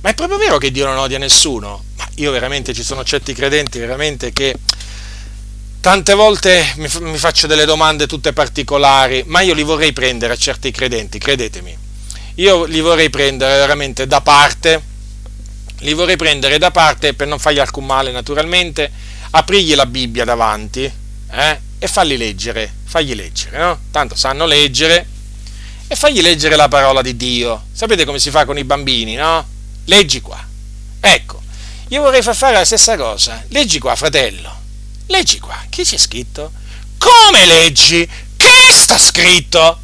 Ma è proprio vero che Dio non odia nessuno? Ma io veramente ci sono certi credenti veramente che Tante volte mi, mi, faccio delle domande tutte particolari, ma io li vorrei prendere a certi credenti, credetemi. Io li vorrei prendere veramente da parte, li vorrei prendere da parte per non fargli alcun male naturalmente, aprigli la Bibbia davanti eh, e farli leggere, fagli leggere, no? Tanto sanno leggere e fagli leggere la parola di Dio. Sapete come si fa con i bambini, no? Leggi qua. Ecco, io vorrei far fare la stessa cosa. Leggi qua, fratello Leggi qua, chi c'è scritto? Come leggi? Che sta scritto?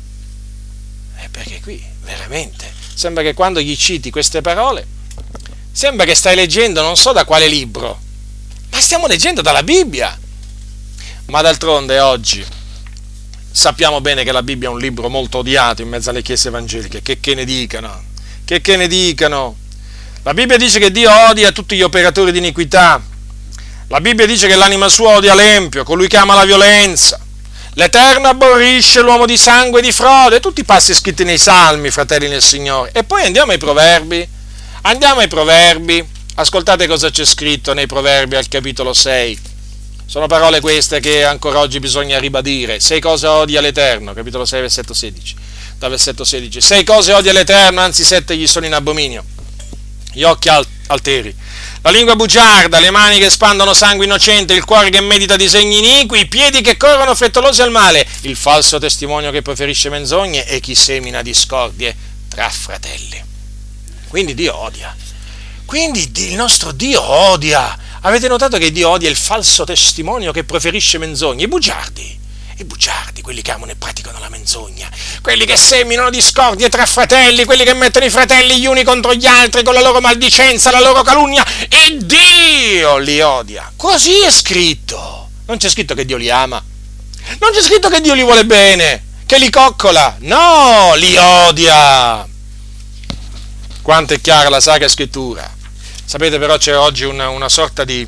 Eh, perché qui, veramente, sembra che quando gli citi queste parole, sembra che stai leggendo non so da quale libro, ma stiamo leggendo dalla Bibbia. Ma d'altronde oggi sappiamo bene che la Bibbia è un libro molto odiato in mezzo alle chiese evangeliche, che, che ne dicano, che, che ne dicano. La Bibbia dice che Dio odia tutti gli operatori di iniquità, la Bibbia dice che l'anima sua odia l'empio, colui che ama la violenza. L'Eterno aborrisce l'uomo di sangue e di frode, tutti i passi scritti nei salmi, fratelli nel Signore. E poi andiamo ai proverbi. Andiamo ai proverbi. Ascoltate cosa c'è scritto nei proverbi al capitolo 6. Sono parole queste che ancora oggi bisogna ribadire. Sei cose odia l'Eterno, capitolo 6, versetto 16. Da versetto 16. Sei cose odia l'Eterno, anzi sette gli sono in abominio. Gli occhi alteri la lingua bugiarda, le mani che spandono sangue innocente, il cuore che medita disegni iniqui, i piedi che corrono frettolosi al male, il falso testimonio che preferisce menzogne e chi semina discordie tra fratelli. Quindi Dio odia. Quindi il nostro Dio odia. Avete notato che Dio odia il falso testimonio che preferisce menzogne? I bugiardi i bugiardi, quelli che amano e praticano la menzogna, quelli che seminano discordie tra fratelli, quelli che mettono i fratelli gli uni contro gli altri con la loro maldicenza, la loro calunnia, e Dio li odia. Così è scritto. Non c'è scritto che Dio li ama. Non c'è scritto che Dio li vuole bene, che li coccola. No, li odia. Quanto è chiara la Sacra Scrittura. Sapete però c'è oggi una, una sorta di...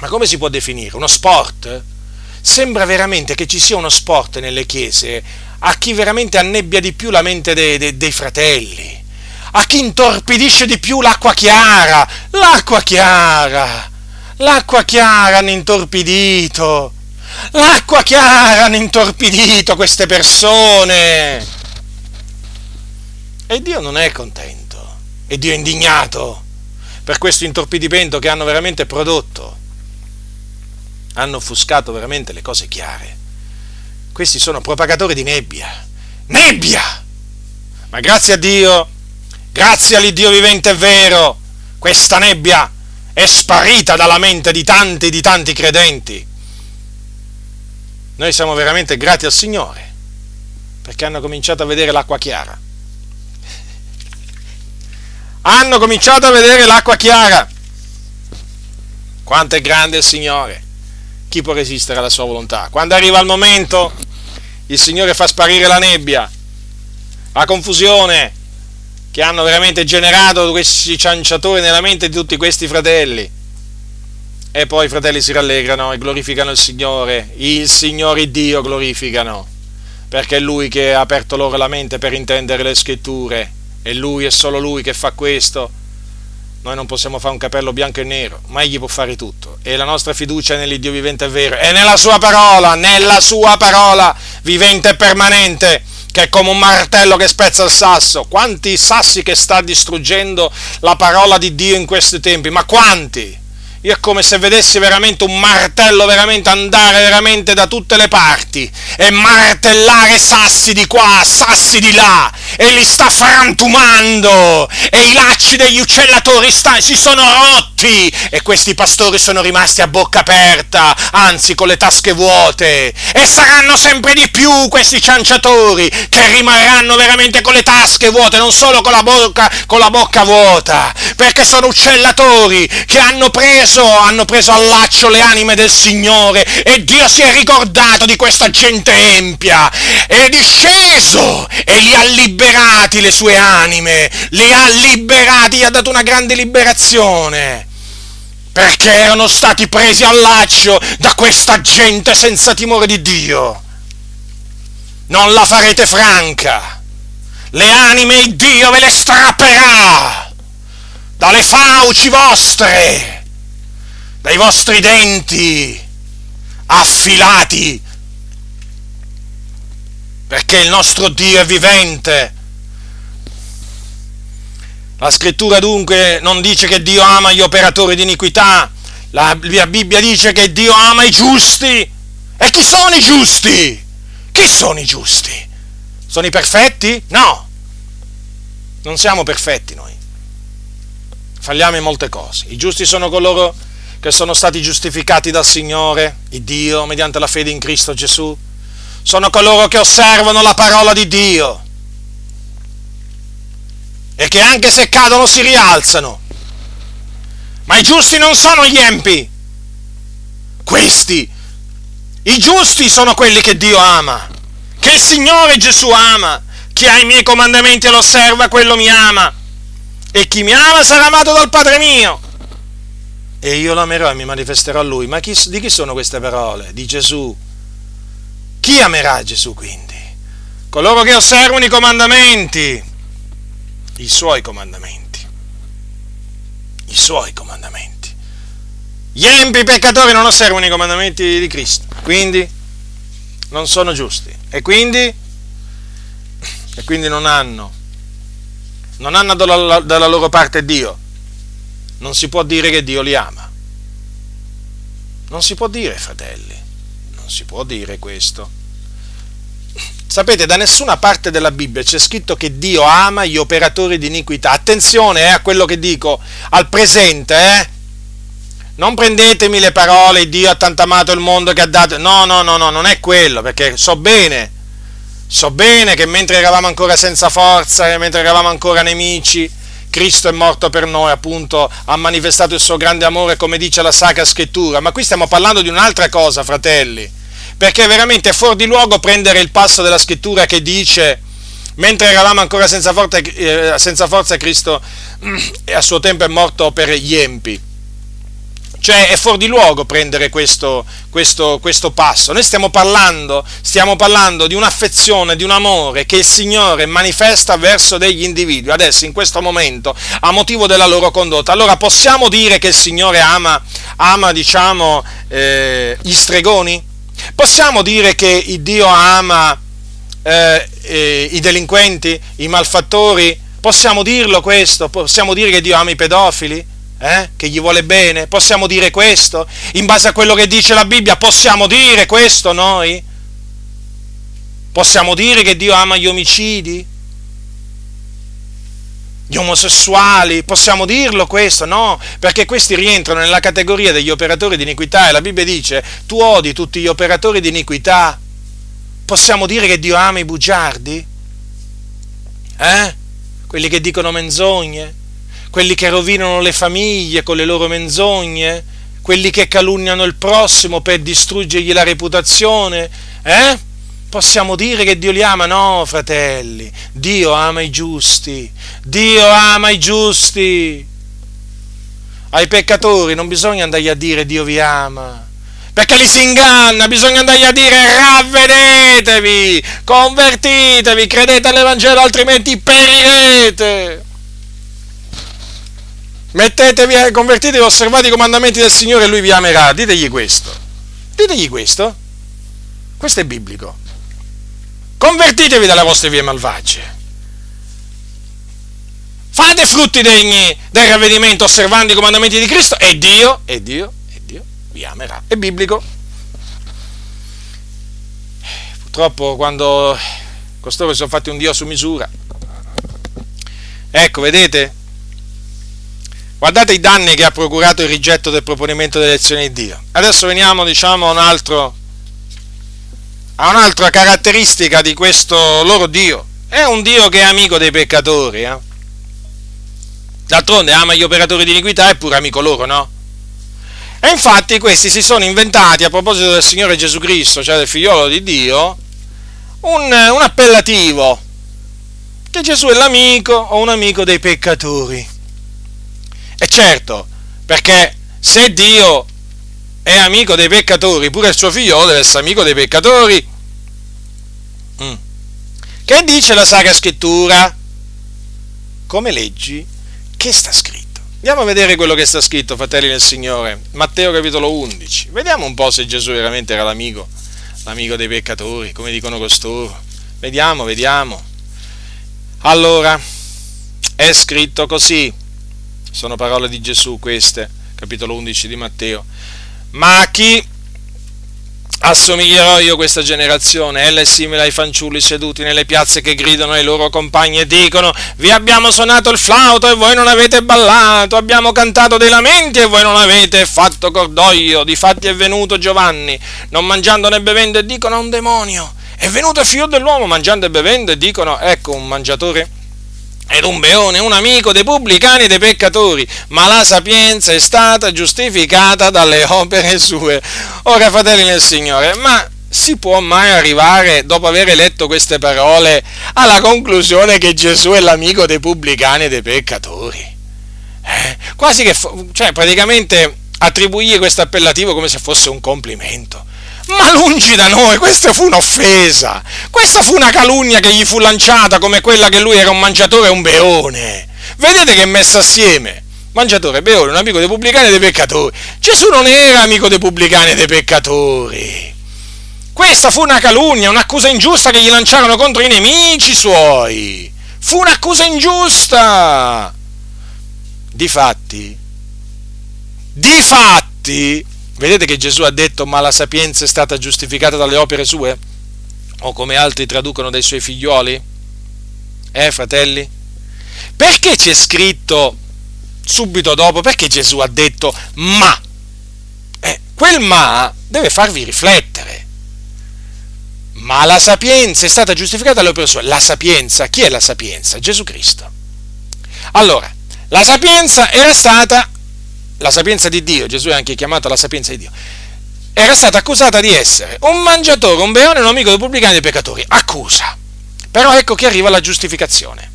Ma come si può definire? Uno sport? Sembra veramente che ci sia uno sport nelle chiese a chi veramente annebbia di più la mente dei, dei, dei fratelli, a chi intorpidisce di più l'acqua chiara, l'acqua chiara, l'acqua chiara hanno intorpidito, L'acqua chiara hanno intorpidito queste persone. E Dio non è contento, e Dio è indignato per questo intorpidimento che hanno veramente prodotto. Hanno offuscato veramente le cose chiare. Questi sono propagatori di nebbia. Nebbia! Ma grazie a Dio, grazie all'Iddio vivente e vero, questa nebbia è sparita dalla mente di tanti di tanti credenti. Noi siamo veramente grati al Signore perché hanno cominciato a vedere l'acqua chiara hanno cominciato a vedere l'acqua chiara. Quanto è grande il Signore! Chi può resistere alla sua volontà? Quando arriva il momento, il Signore fa sparire la nebbia, la confusione che hanno veramente generato questi cianciatori nella mente di tutti questi fratelli. E poi i fratelli si rallegrano e glorificano il Signore, il Signore Dio glorificano, perché è Lui che ha aperto loro la mente per intendere le scritture è lui e solo lui che fa questo. Noi non possiamo fare un capello bianco e nero, ma egli può fare tutto. E la nostra fiducia è nell'Iddio vivente e vero, e nella sua parola, nella sua parola vivente e permanente, che è come un martello che spezza il sasso. Quanti sassi che sta distruggendo la parola di Dio in questi tempi, ma quanti? È come se vedessi veramente un martello veramente andare veramente da tutte le parti e martellare sassi di qua, sassi di là e li sta frantumando e i lacci degli uccellatori sta, si sono rotti e questi pastori sono rimasti a bocca aperta, anzi con le tasche vuote e saranno sempre di più questi cianciatori che rimarranno veramente con le tasche vuote, non solo con la bocca, con la bocca vuota, perché sono uccellatori che hanno preso preso, hanno preso al laccio le anime del Signore e Dio si è ricordato di questa gente empia, è disceso e li ha liberati le sue anime, li ha liberati, gli ha dato una grande liberazione perché erano stati presi al laccio da questa gente senza timore di Dio. Non la farete franca. Le anime Dio ve le strapperà dalle fauci vostre dai vostri denti affilati, perché il nostro Dio è vivente. La scrittura dunque non dice che Dio ama gli operatori di iniquità, la Bibbia dice che Dio ama i giusti. E chi sono i giusti? Chi sono i giusti? Sono i perfetti? No, non siamo perfetti noi. Falliamo in molte cose. I giusti sono coloro che sono stati giustificati dal Signore, il Dio, mediante la fede in Cristo Gesù, sono coloro che osservano la parola di Dio e che anche se cadono si rialzano. Ma i giusti non sono gli empi. Questi, i giusti sono quelli che Dio ama, che il Signore Gesù ama. Chi ha i miei comandamenti e lo osserva, quello mi ama. E chi mi ama sarà amato dal Padre mio e io l'amerò e mi manifesterò a lui. Ma chi, di chi sono queste parole? Di Gesù. Chi amerà Gesù quindi? Coloro che osservano i comandamenti, i suoi comandamenti, i suoi comandamenti. Gli empi peccatori non osservano i comandamenti di Cristo, quindi non sono giusti e quindi, e quindi non hanno, non hanno dalla, dalla loro parte Dio non si può dire che Dio li ama. Non si può dire, fratelli, non si può dire questo. Sapete, da nessuna parte della Bibbia c'è scritto che Dio ama gli operatori di iniquità. Attenzione eh, a quello che dico, al presente, eh? Non prendetemi le parole, Dio ha tanto amato il mondo che ha dato... No, no, no, no, non è quello, perché so bene, so bene che mentre eravamo ancora senza forza, mentre eravamo ancora nemici, Cristo è morto per noi, appunto, ha manifestato il suo grande amore come dice la Sacra Scrittura, ma qui stiamo parlando di un'altra cosa, fratelli, perché veramente è fuori di luogo prendere il passo della Scrittura che dice, mentre eravamo ancora senza forza, eh, senza forza Cristo a suo tempo è morto per gli empi. Cioè è fuori di luogo prendere questo, questo, questo passo. Noi stiamo parlando, stiamo parlando di un'affezione, di un amore che il Signore manifesta verso degli individui, adesso in questo momento, a motivo della loro condotta. Allora possiamo dire che il Signore ama, ama diciamo, eh, gli stregoni? Possiamo dire che Dio ama eh, eh, i delinquenti, i malfattori? Possiamo dirlo questo? Possiamo dire che Dio ama i pedofili? Eh? Che gli vuole bene? Possiamo dire questo? In base a quello che dice la Bibbia, possiamo dire questo noi? Possiamo dire che Dio ama gli omicidi? Gli omosessuali? Possiamo dirlo questo? No, perché questi rientrano nella categoria degli operatori di iniquità e la Bibbia dice tu odi tutti gli operatori di iniquità. Possiamo dire che Dio ama i bugiardi? Eh? Quelli che dicono menzogne? Quelli che rovinano le famiglie con le loro menzogne? Quelli che calunniano il prossimo per distruggergli la reputazione? Eh? Possiamo dire che Dio li ama? No, fratelli, Dio ama i giusti, Dio ama i giusti. Ai peccatori non bisogna andargli a dire Dio vi ama, perché li si inganna, bisogna andargli a dire ravvedetevi, convertitevi, credete all'Evangelo, altrimenti perirete. Mettetevi, convertitevi, osservate i comandamenti del Signore e Lui vi amerà. Ditegli questo. Ditegli questo. Questo è biblico. Convertitevi dalle vostre vie malvagie. Fate frutti degni del ravvedimento osservando i comandamenti di Cristo e Dio, e Dio, e Dio vi amerà. È biblico. Purtroppo quando costoro si sono fatti un Dio su misura. Ecco, vedete? Guardate i danni che ha procurato il rigetto del proponimento dell'elezione di Dio. Adesso veniamo, diciamo, a un altro ha un'altra caratteristica di questo loro Dio. È un Dio che è amico dei peccatori. Eh? D'altronde ama gli operatori di iniquità, è pure amico loro, no? E infatti questi si sono inventati, a proposito del Signore Gesù Cristo, cioè del figliolo di Dio, un, un appellativo, che Gesù è l'amico o un amico dei peccatori. E certo, perché se Dio è amico dei peccatori, pure il suo figlio deve essere amico dei peccatori. Mm. Che dice la Sacra Scrittura? Come leggi? Che sta scritto? Andiamo a vedere quello che sta scritto, fratelli del Signore. Matteo capitolo 11. Vediamo un po' se Gesù veramente era l'amico, l'amico dei peccatori, come dicono costoro. Vediamo, vediamo. Allora, è scritto così. Sono parole di Gesù queste, capitolo 11 di Matteo. Ma a chi assomiglierò io questa generazione? Ella è simile ai fanciulli seduti nelle piazze che gridano ai loro compagni e dicono vi abbiamo suonato il flauto e voi non avete ballato, abbiamo cantato dei lamenti e voi non avete fatto cordoglio. Difatti è venuto Giovanni, non mangiando né bevendo e dicono a un demonio. È venuto il figlio dell'uomo mangiando e bevendo e dicono ecco un mangiatore ed un beone, un amico dei pubblicani e dei peccatori, ma la sapienza è stata giustificata dalle opere sue. Ora, fratelli nel Signore, ma si può mai arrivare, dopo aver letto queste parole, alla conclusione che Gesù è l'amico dei pubblicani e dei peccatori? Eh? Quasi che, cioè, praticamente attribuire questo appellativo come se fosse un complimento. Ma lungi da noi, questa fu un'offesa, questa fu una calunnia che gli fu lanciata come quella che lui era un mangiatore e un beone. Vedete che è messa assieme. Mangiatore, beone, un amico dei pubblicani e dei peccatori. Gesù non era amico dei pubblicani e dei peccatori. Questa fu una calunnia, un'accusa ingiusta che gli lanciarono contro i nemici suoi. Fu un'accusa ingiusta. Difatti, difatti, Vedete che Gesù ha detto ma la sapienza è stata giustificata dalle opere sue? O come altri traducono dai suoi figlioli? Eh, fratelli? Perché c'è scritto subito dopo? Perché Gesù ha detto ma? Eh, quel ma deve farvi riflettere. Ma la sapienza è stata giustificata dalle opere sue. La sapienza, chi è la sapienza? Gesù Cristo. Allora, la sapienza era stata la sapienza di Dio, Gesù è anche chiamato la sapienza di Dio, era stata accusata di essere un mangiatore, un beone, un amico dei pubblicani e dei peccatori. Accusa. Però ecco che arriva la giustificazione.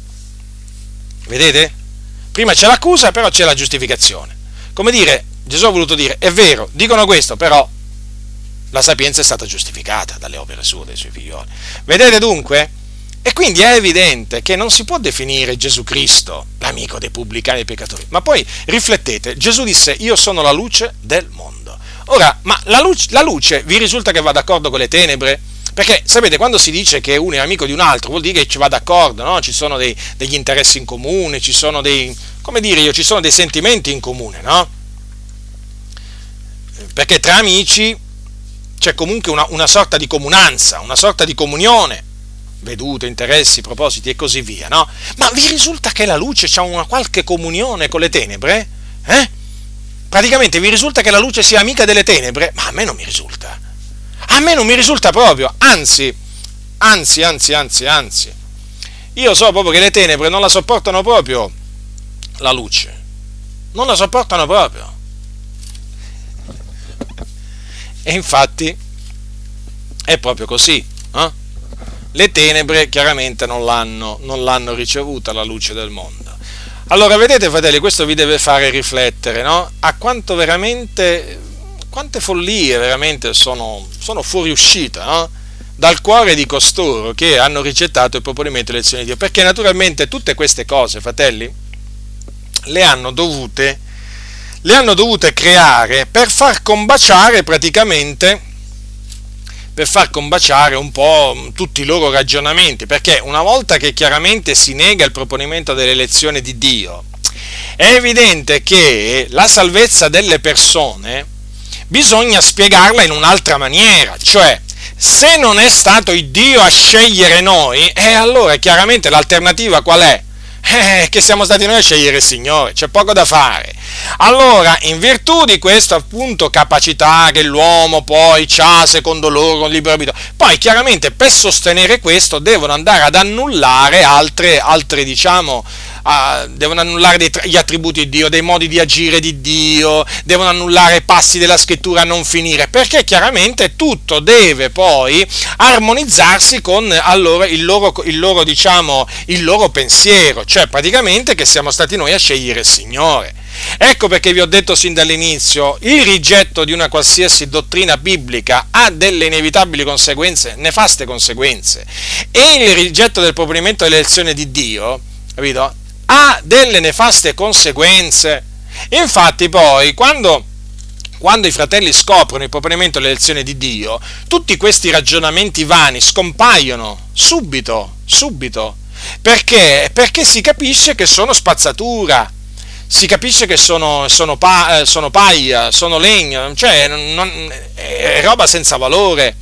Vedete? Prima c'è l'accusa, però c'è la giustificazione. Come dire, Gesù ha voluto dire, è vero, dicono questo, però la sapienza è stata giustificata dalle opere sue, dei suoi figlioli. Vedete dunque? E quindi è evidente che non si può definire Gesù Cristo l'amico dei pubblicani e dei peccatori. Ma poi riflettete, Gesù disse io sono la luce del mondo. Ora, ma la luce, la luce vi risulta che va d'accordo con le tenebre? Perché sapete, quando si dice che uno è amico di un altro, vuol dire che ci va d'accordo, no? Ci sono dei, degli interessi in comune, ci sono dei, come dire io, ci sono dei sentimenti in comune, no? Perché tra amici c'è comunque una, una sorta di comunanza, una sorta di comunione, vedute, interessi, propositi e così via, no? Ma vi risulta che la luce ha una qualche comunione con le tenebre? Eh? Praticamente vi risulta che la luce sia amica delle tenebre? Ma a me non mi risulta. A me non mi risulta proprio, anzi, anzi, anzi, anzi, anzi. Io so proprio che le tenebre non la sopportano proprio la luce. Non la sopportano proprio. E infatti è proprio così. Eh? Le tenebre chiaramente non l'hanno, non l'hanno ricevuta la luce del mondo. Allora, vedete, fratelli, questo vi deve fare riflettere, no? A quanto veramente, quante follie veramente sono, sono fuoriuscite, no? Dal cuore di costoro che hanno rigettato il proponimento delle elezioni di Dio. Perché naturalmente tutte queste cose, fratelli, le hanno dovute, le hanno dovute creare per far combaciare praticamente per far combaciare un po' tutti i loro ragionamenti, perché una volta che chiaramente si nega il proponimento dell'elezione di Dio, è evidente che la salvezza delle persone bisogna spiegarla in un'altra maniera, cioè se non è stato il Dio a scegliere noi, eh, allora chiaramente l'alternativa qual è? Eh, che siamo stati noi a scegliere il Signore, c'è poco da fare. Allora, in virtù di questa appunto capacità che l'uomo poi ha secondo loro un libero arbitrio, poi chiaramente per sostenere questo devono andare ad annullare altre, altre diciamo, uh, devono annullare dei, gli attributi di Dio, dei modi di agire di Dio, devono annullare passi della scrittura a non finire, perché chiaramente tutto deve poi armonizzarsi con allora, il, loro, il, loro, diciamo, il loro pensiero, cioè praticamente che siamo stati noi a scegliere il Signore. Ecco perché vi ho detto sin dall'inizio, il rigetto di una qualsiasi dottrina biblica ha delle inevitabili conseguenze, nefaste conseguenze, e il rigetto del proponimento dell'elezione di Dio, capito, ha delle nefaste conseguenze. Infatti poi, quando quando i fratelli scoprono il proponimento dell'elezione di Dio, tutti questi ragionamenti vani scompaiono subito, subito. Perché? Perché si capisce che sono spazzatura, si capisce che sono, sono, pa, eh, sono paia, sono legno, cioè non, è roba senza valore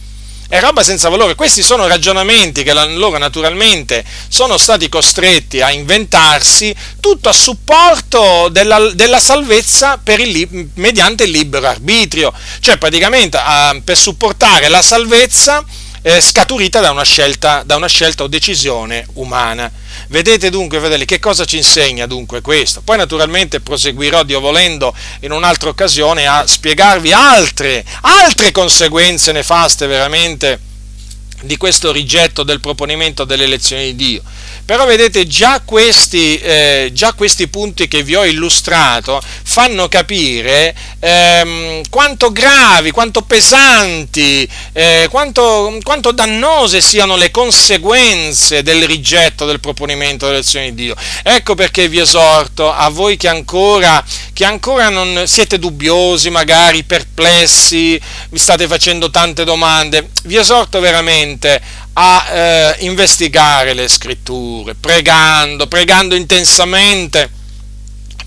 è roba senza valore. Questi sono ragionamenti che loro naturalmente sono stati costretti a inventarsi tutto a supporto della, della salvezza il, mediante il libero arbitrio, cioè praticamente uh, per supportare la salvezza eh, scaturita da una, scelta, da una scelta o decisione umana. Vedete dunque, fratelli, che cosa ci insegna dunque questo? Poi naturalmente proseguirò, Dio volendo, in un'altra occasione a spiegarvi altre, altre conseguenze nefaste veramente di questo rigetto del proponimento delle elezioni di Dio. Però vedete, già questi, eh, già questi punti che vi ho illustrato fanno capire ehm, quanto gravi, quanto pesanti, eh, quanto, quanto, dannose siano le conseguenze del rigetto del proponimento delle elezioni di Dio. Ecco perché vi esorto a voi che ancora, che ancora non siete dubbiosi, magari perplessi, vi state facendo tante domande, vi esorto veramente a eh, investigare le scritture, pregando, pregando intensamente,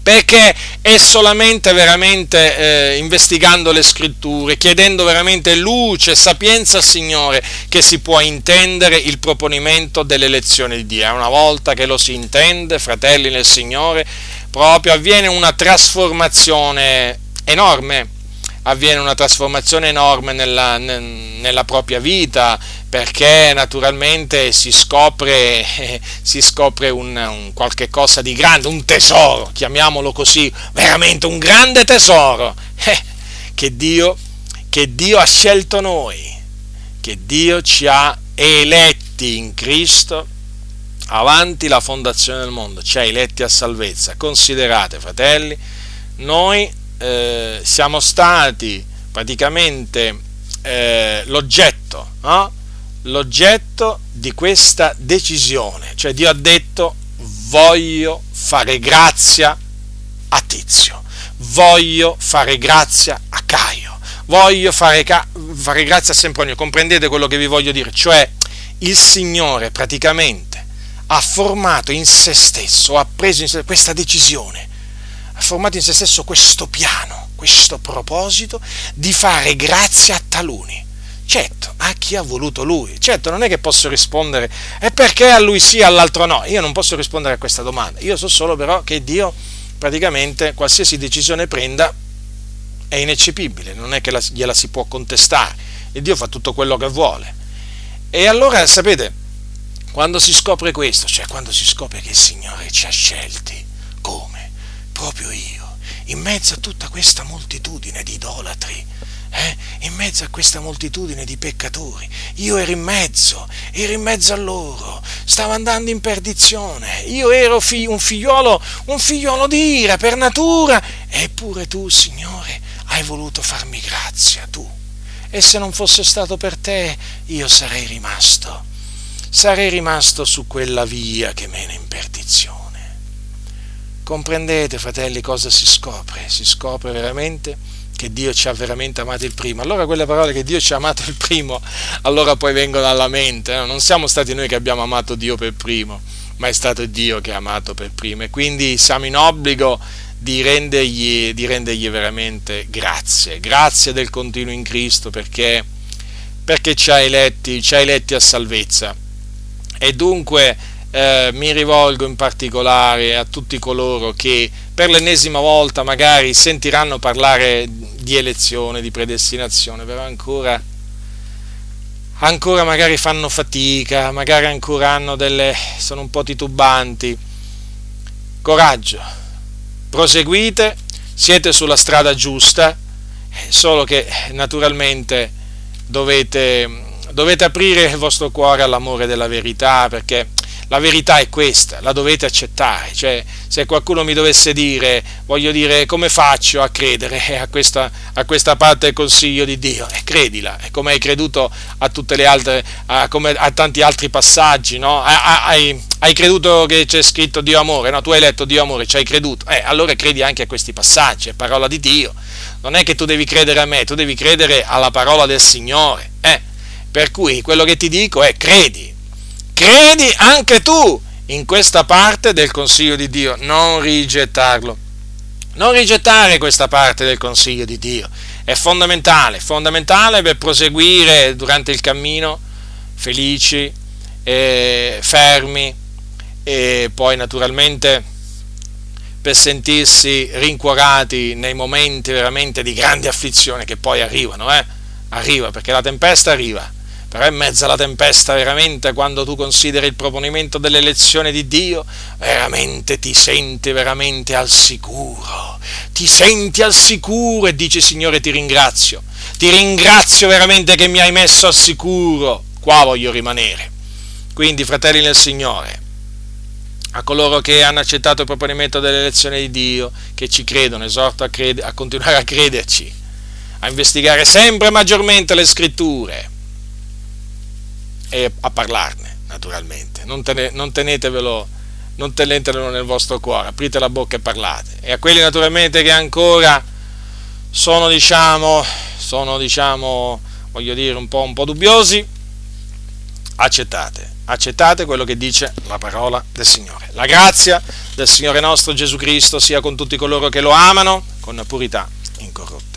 perché è solamente veramente eh, investigando le scritture, chiedendo veramente luce, sapienza al Signore, che si può intendere il proponimento dell'elezione di Dio. Una volta che lo si intende, fratelli nel Signore, proprio avviene una trasformazione enorme avviene una trasformazione enorme nella, nella propria vita, perché naturalmente si scopre, si scopre un, un, qualche cosa di grande, un tesoro, chiamiamolo così, veramente un grande tesoro, eh, che, Dio, che Dio ha scelto noi, che Dio ci ha eletti in Cristo avanti la fondazione del mondo, ci ha eletti a salvezza. Considerate, fratelli, noi eh, siamo stati praticamente eh, l'oggetto, no? l'oggetto di questa decisione. Cioè Dio ha detto voglio fare grazia a Tizio, voglio fare grazia a Caio, voglio fare, fare grazia a Sempronio, comprendete quello che vi voglio dire? Cioè, il Signore praticamente ha formato in se stesso, ha preso in sé questa decisione, formato in se stesso questo piano, questo proposito di fare grazia a taluni. Certo, a chi ha voluto lui. Certo, non è che posso rispondere, e perché a lui sì, all'altro no. Io non posso rispondere a questa domanda. Io so solo però che Dio praticamente qualsiasi decisione prenda è ineccepibile, non è che la, gliela si può contestare. E Dio fa tutto quello che vuole. E allora, sapete, quando si scopre questo, cioè quando si scopre che il Signore ci ha scelti, in mezzo a tutta questa moltitudine di idolatri, eh? in mezzo a questa moltitudine di peccatori. Io ero in mezzo, ero in mezzo a loro, stavo andando in perdizione. Io ero fi- un figliolo, un figliolo di ira per natura, eppure tu, Signore, hai voluto farmi grazia, tu. E se non fosse stato per te, io sarei rimasto, sarei rimasto su quella via che mena in perdizione. Comprendete, fratelli, cosa si scopre? Si scopre veramente che Dio ci ha veramente amato il primo. Allora quelle parole che Dio ci ha amato il primo, allora poi vengono alla mente. No? Non siamo stati noi che abbiamo amato Dio per primo, ma è stato Dio che ha amato per primo. E quindi siamo in obbligo di rendergli, di rendergli veramente grazie. Grazie del continuo in Cristo perché, perché ci ha eletti, eletti a salvezza. E dunque eh, mi rivolgo in particolare a tutti coloro che per l'ennesima volta magari sentiranno parlare di elezione, di predestinazione, però ancora, ancora magari fanno fatica, magari ancora hanno delle, sono un po' titubanti. Coraggio, proseguite, siete sulla strada giusta, solo che naturalmente dovete, dovete aprire il vostro cuore all'amore della verità perché la verità è questa, la dovete accettare. Cioè, se qualcuno mi dovesse dire, voglio dire, come faccio a credere a questa, a questa parte del consiglio di Dio? Eh, credila, è come hai creduto a tutte le altre, a, a tanti altri passaggi, no? hai, hai, creduto che c'è scritto Dio amore, no? Tu hai letto Dio amore, ci hai creduto. Eh, allora credi anche a questi passaggi, è parola di Dio. Non è che tu devi credere a me, tu devi credere alla parola del Signore. Eh? Per cui quello che ti dico è credi, credi anche tu in questa parte del consiglio di Dio, non rigettarlo. Non rigettare questa parte del consiglio di Dio. È fondamentale, fondamentale per proseguire durante il cammino felici, e fermi e poi naturalmente per sentirsi rincuorati nei momenti veramente di grande afflizione che poi arrivano, eh? Arriva perché la tempesta arriva però in mezzo alla tempesta, veramente, quando tu consideri il proponimento dell'elezione di Dio, veramente ti senti veramente al sicuro. Ti senti al sicuro e dici, Signore, ti ringrazio. Ti ringrazio veramente che mi hai messo al sicuro. Qua voglio rimanere. Quindi, fratelli nel Signore, a coloro che hanno accettato il proponimento dell'elezione di Dio, che ci credono, esorto a, crede, a continuare a crederci, a investigare sempre maggiormente le scritture e a parlarne, naturalmente. Non, tene, non tenetevelo, non tenetevelo nel vostro cuore, aprite la bocca e parlate. E a quelli naturalmente che ancora sono, diciamo, sono, diciamo, voglio dire, un po', un po' dubbiosi, accettate, accettate quello che dice la parola del Signore. La grazia del Signore nostro Gesù Cristo sia con tutti coloro che lo amano con purità incorrotta.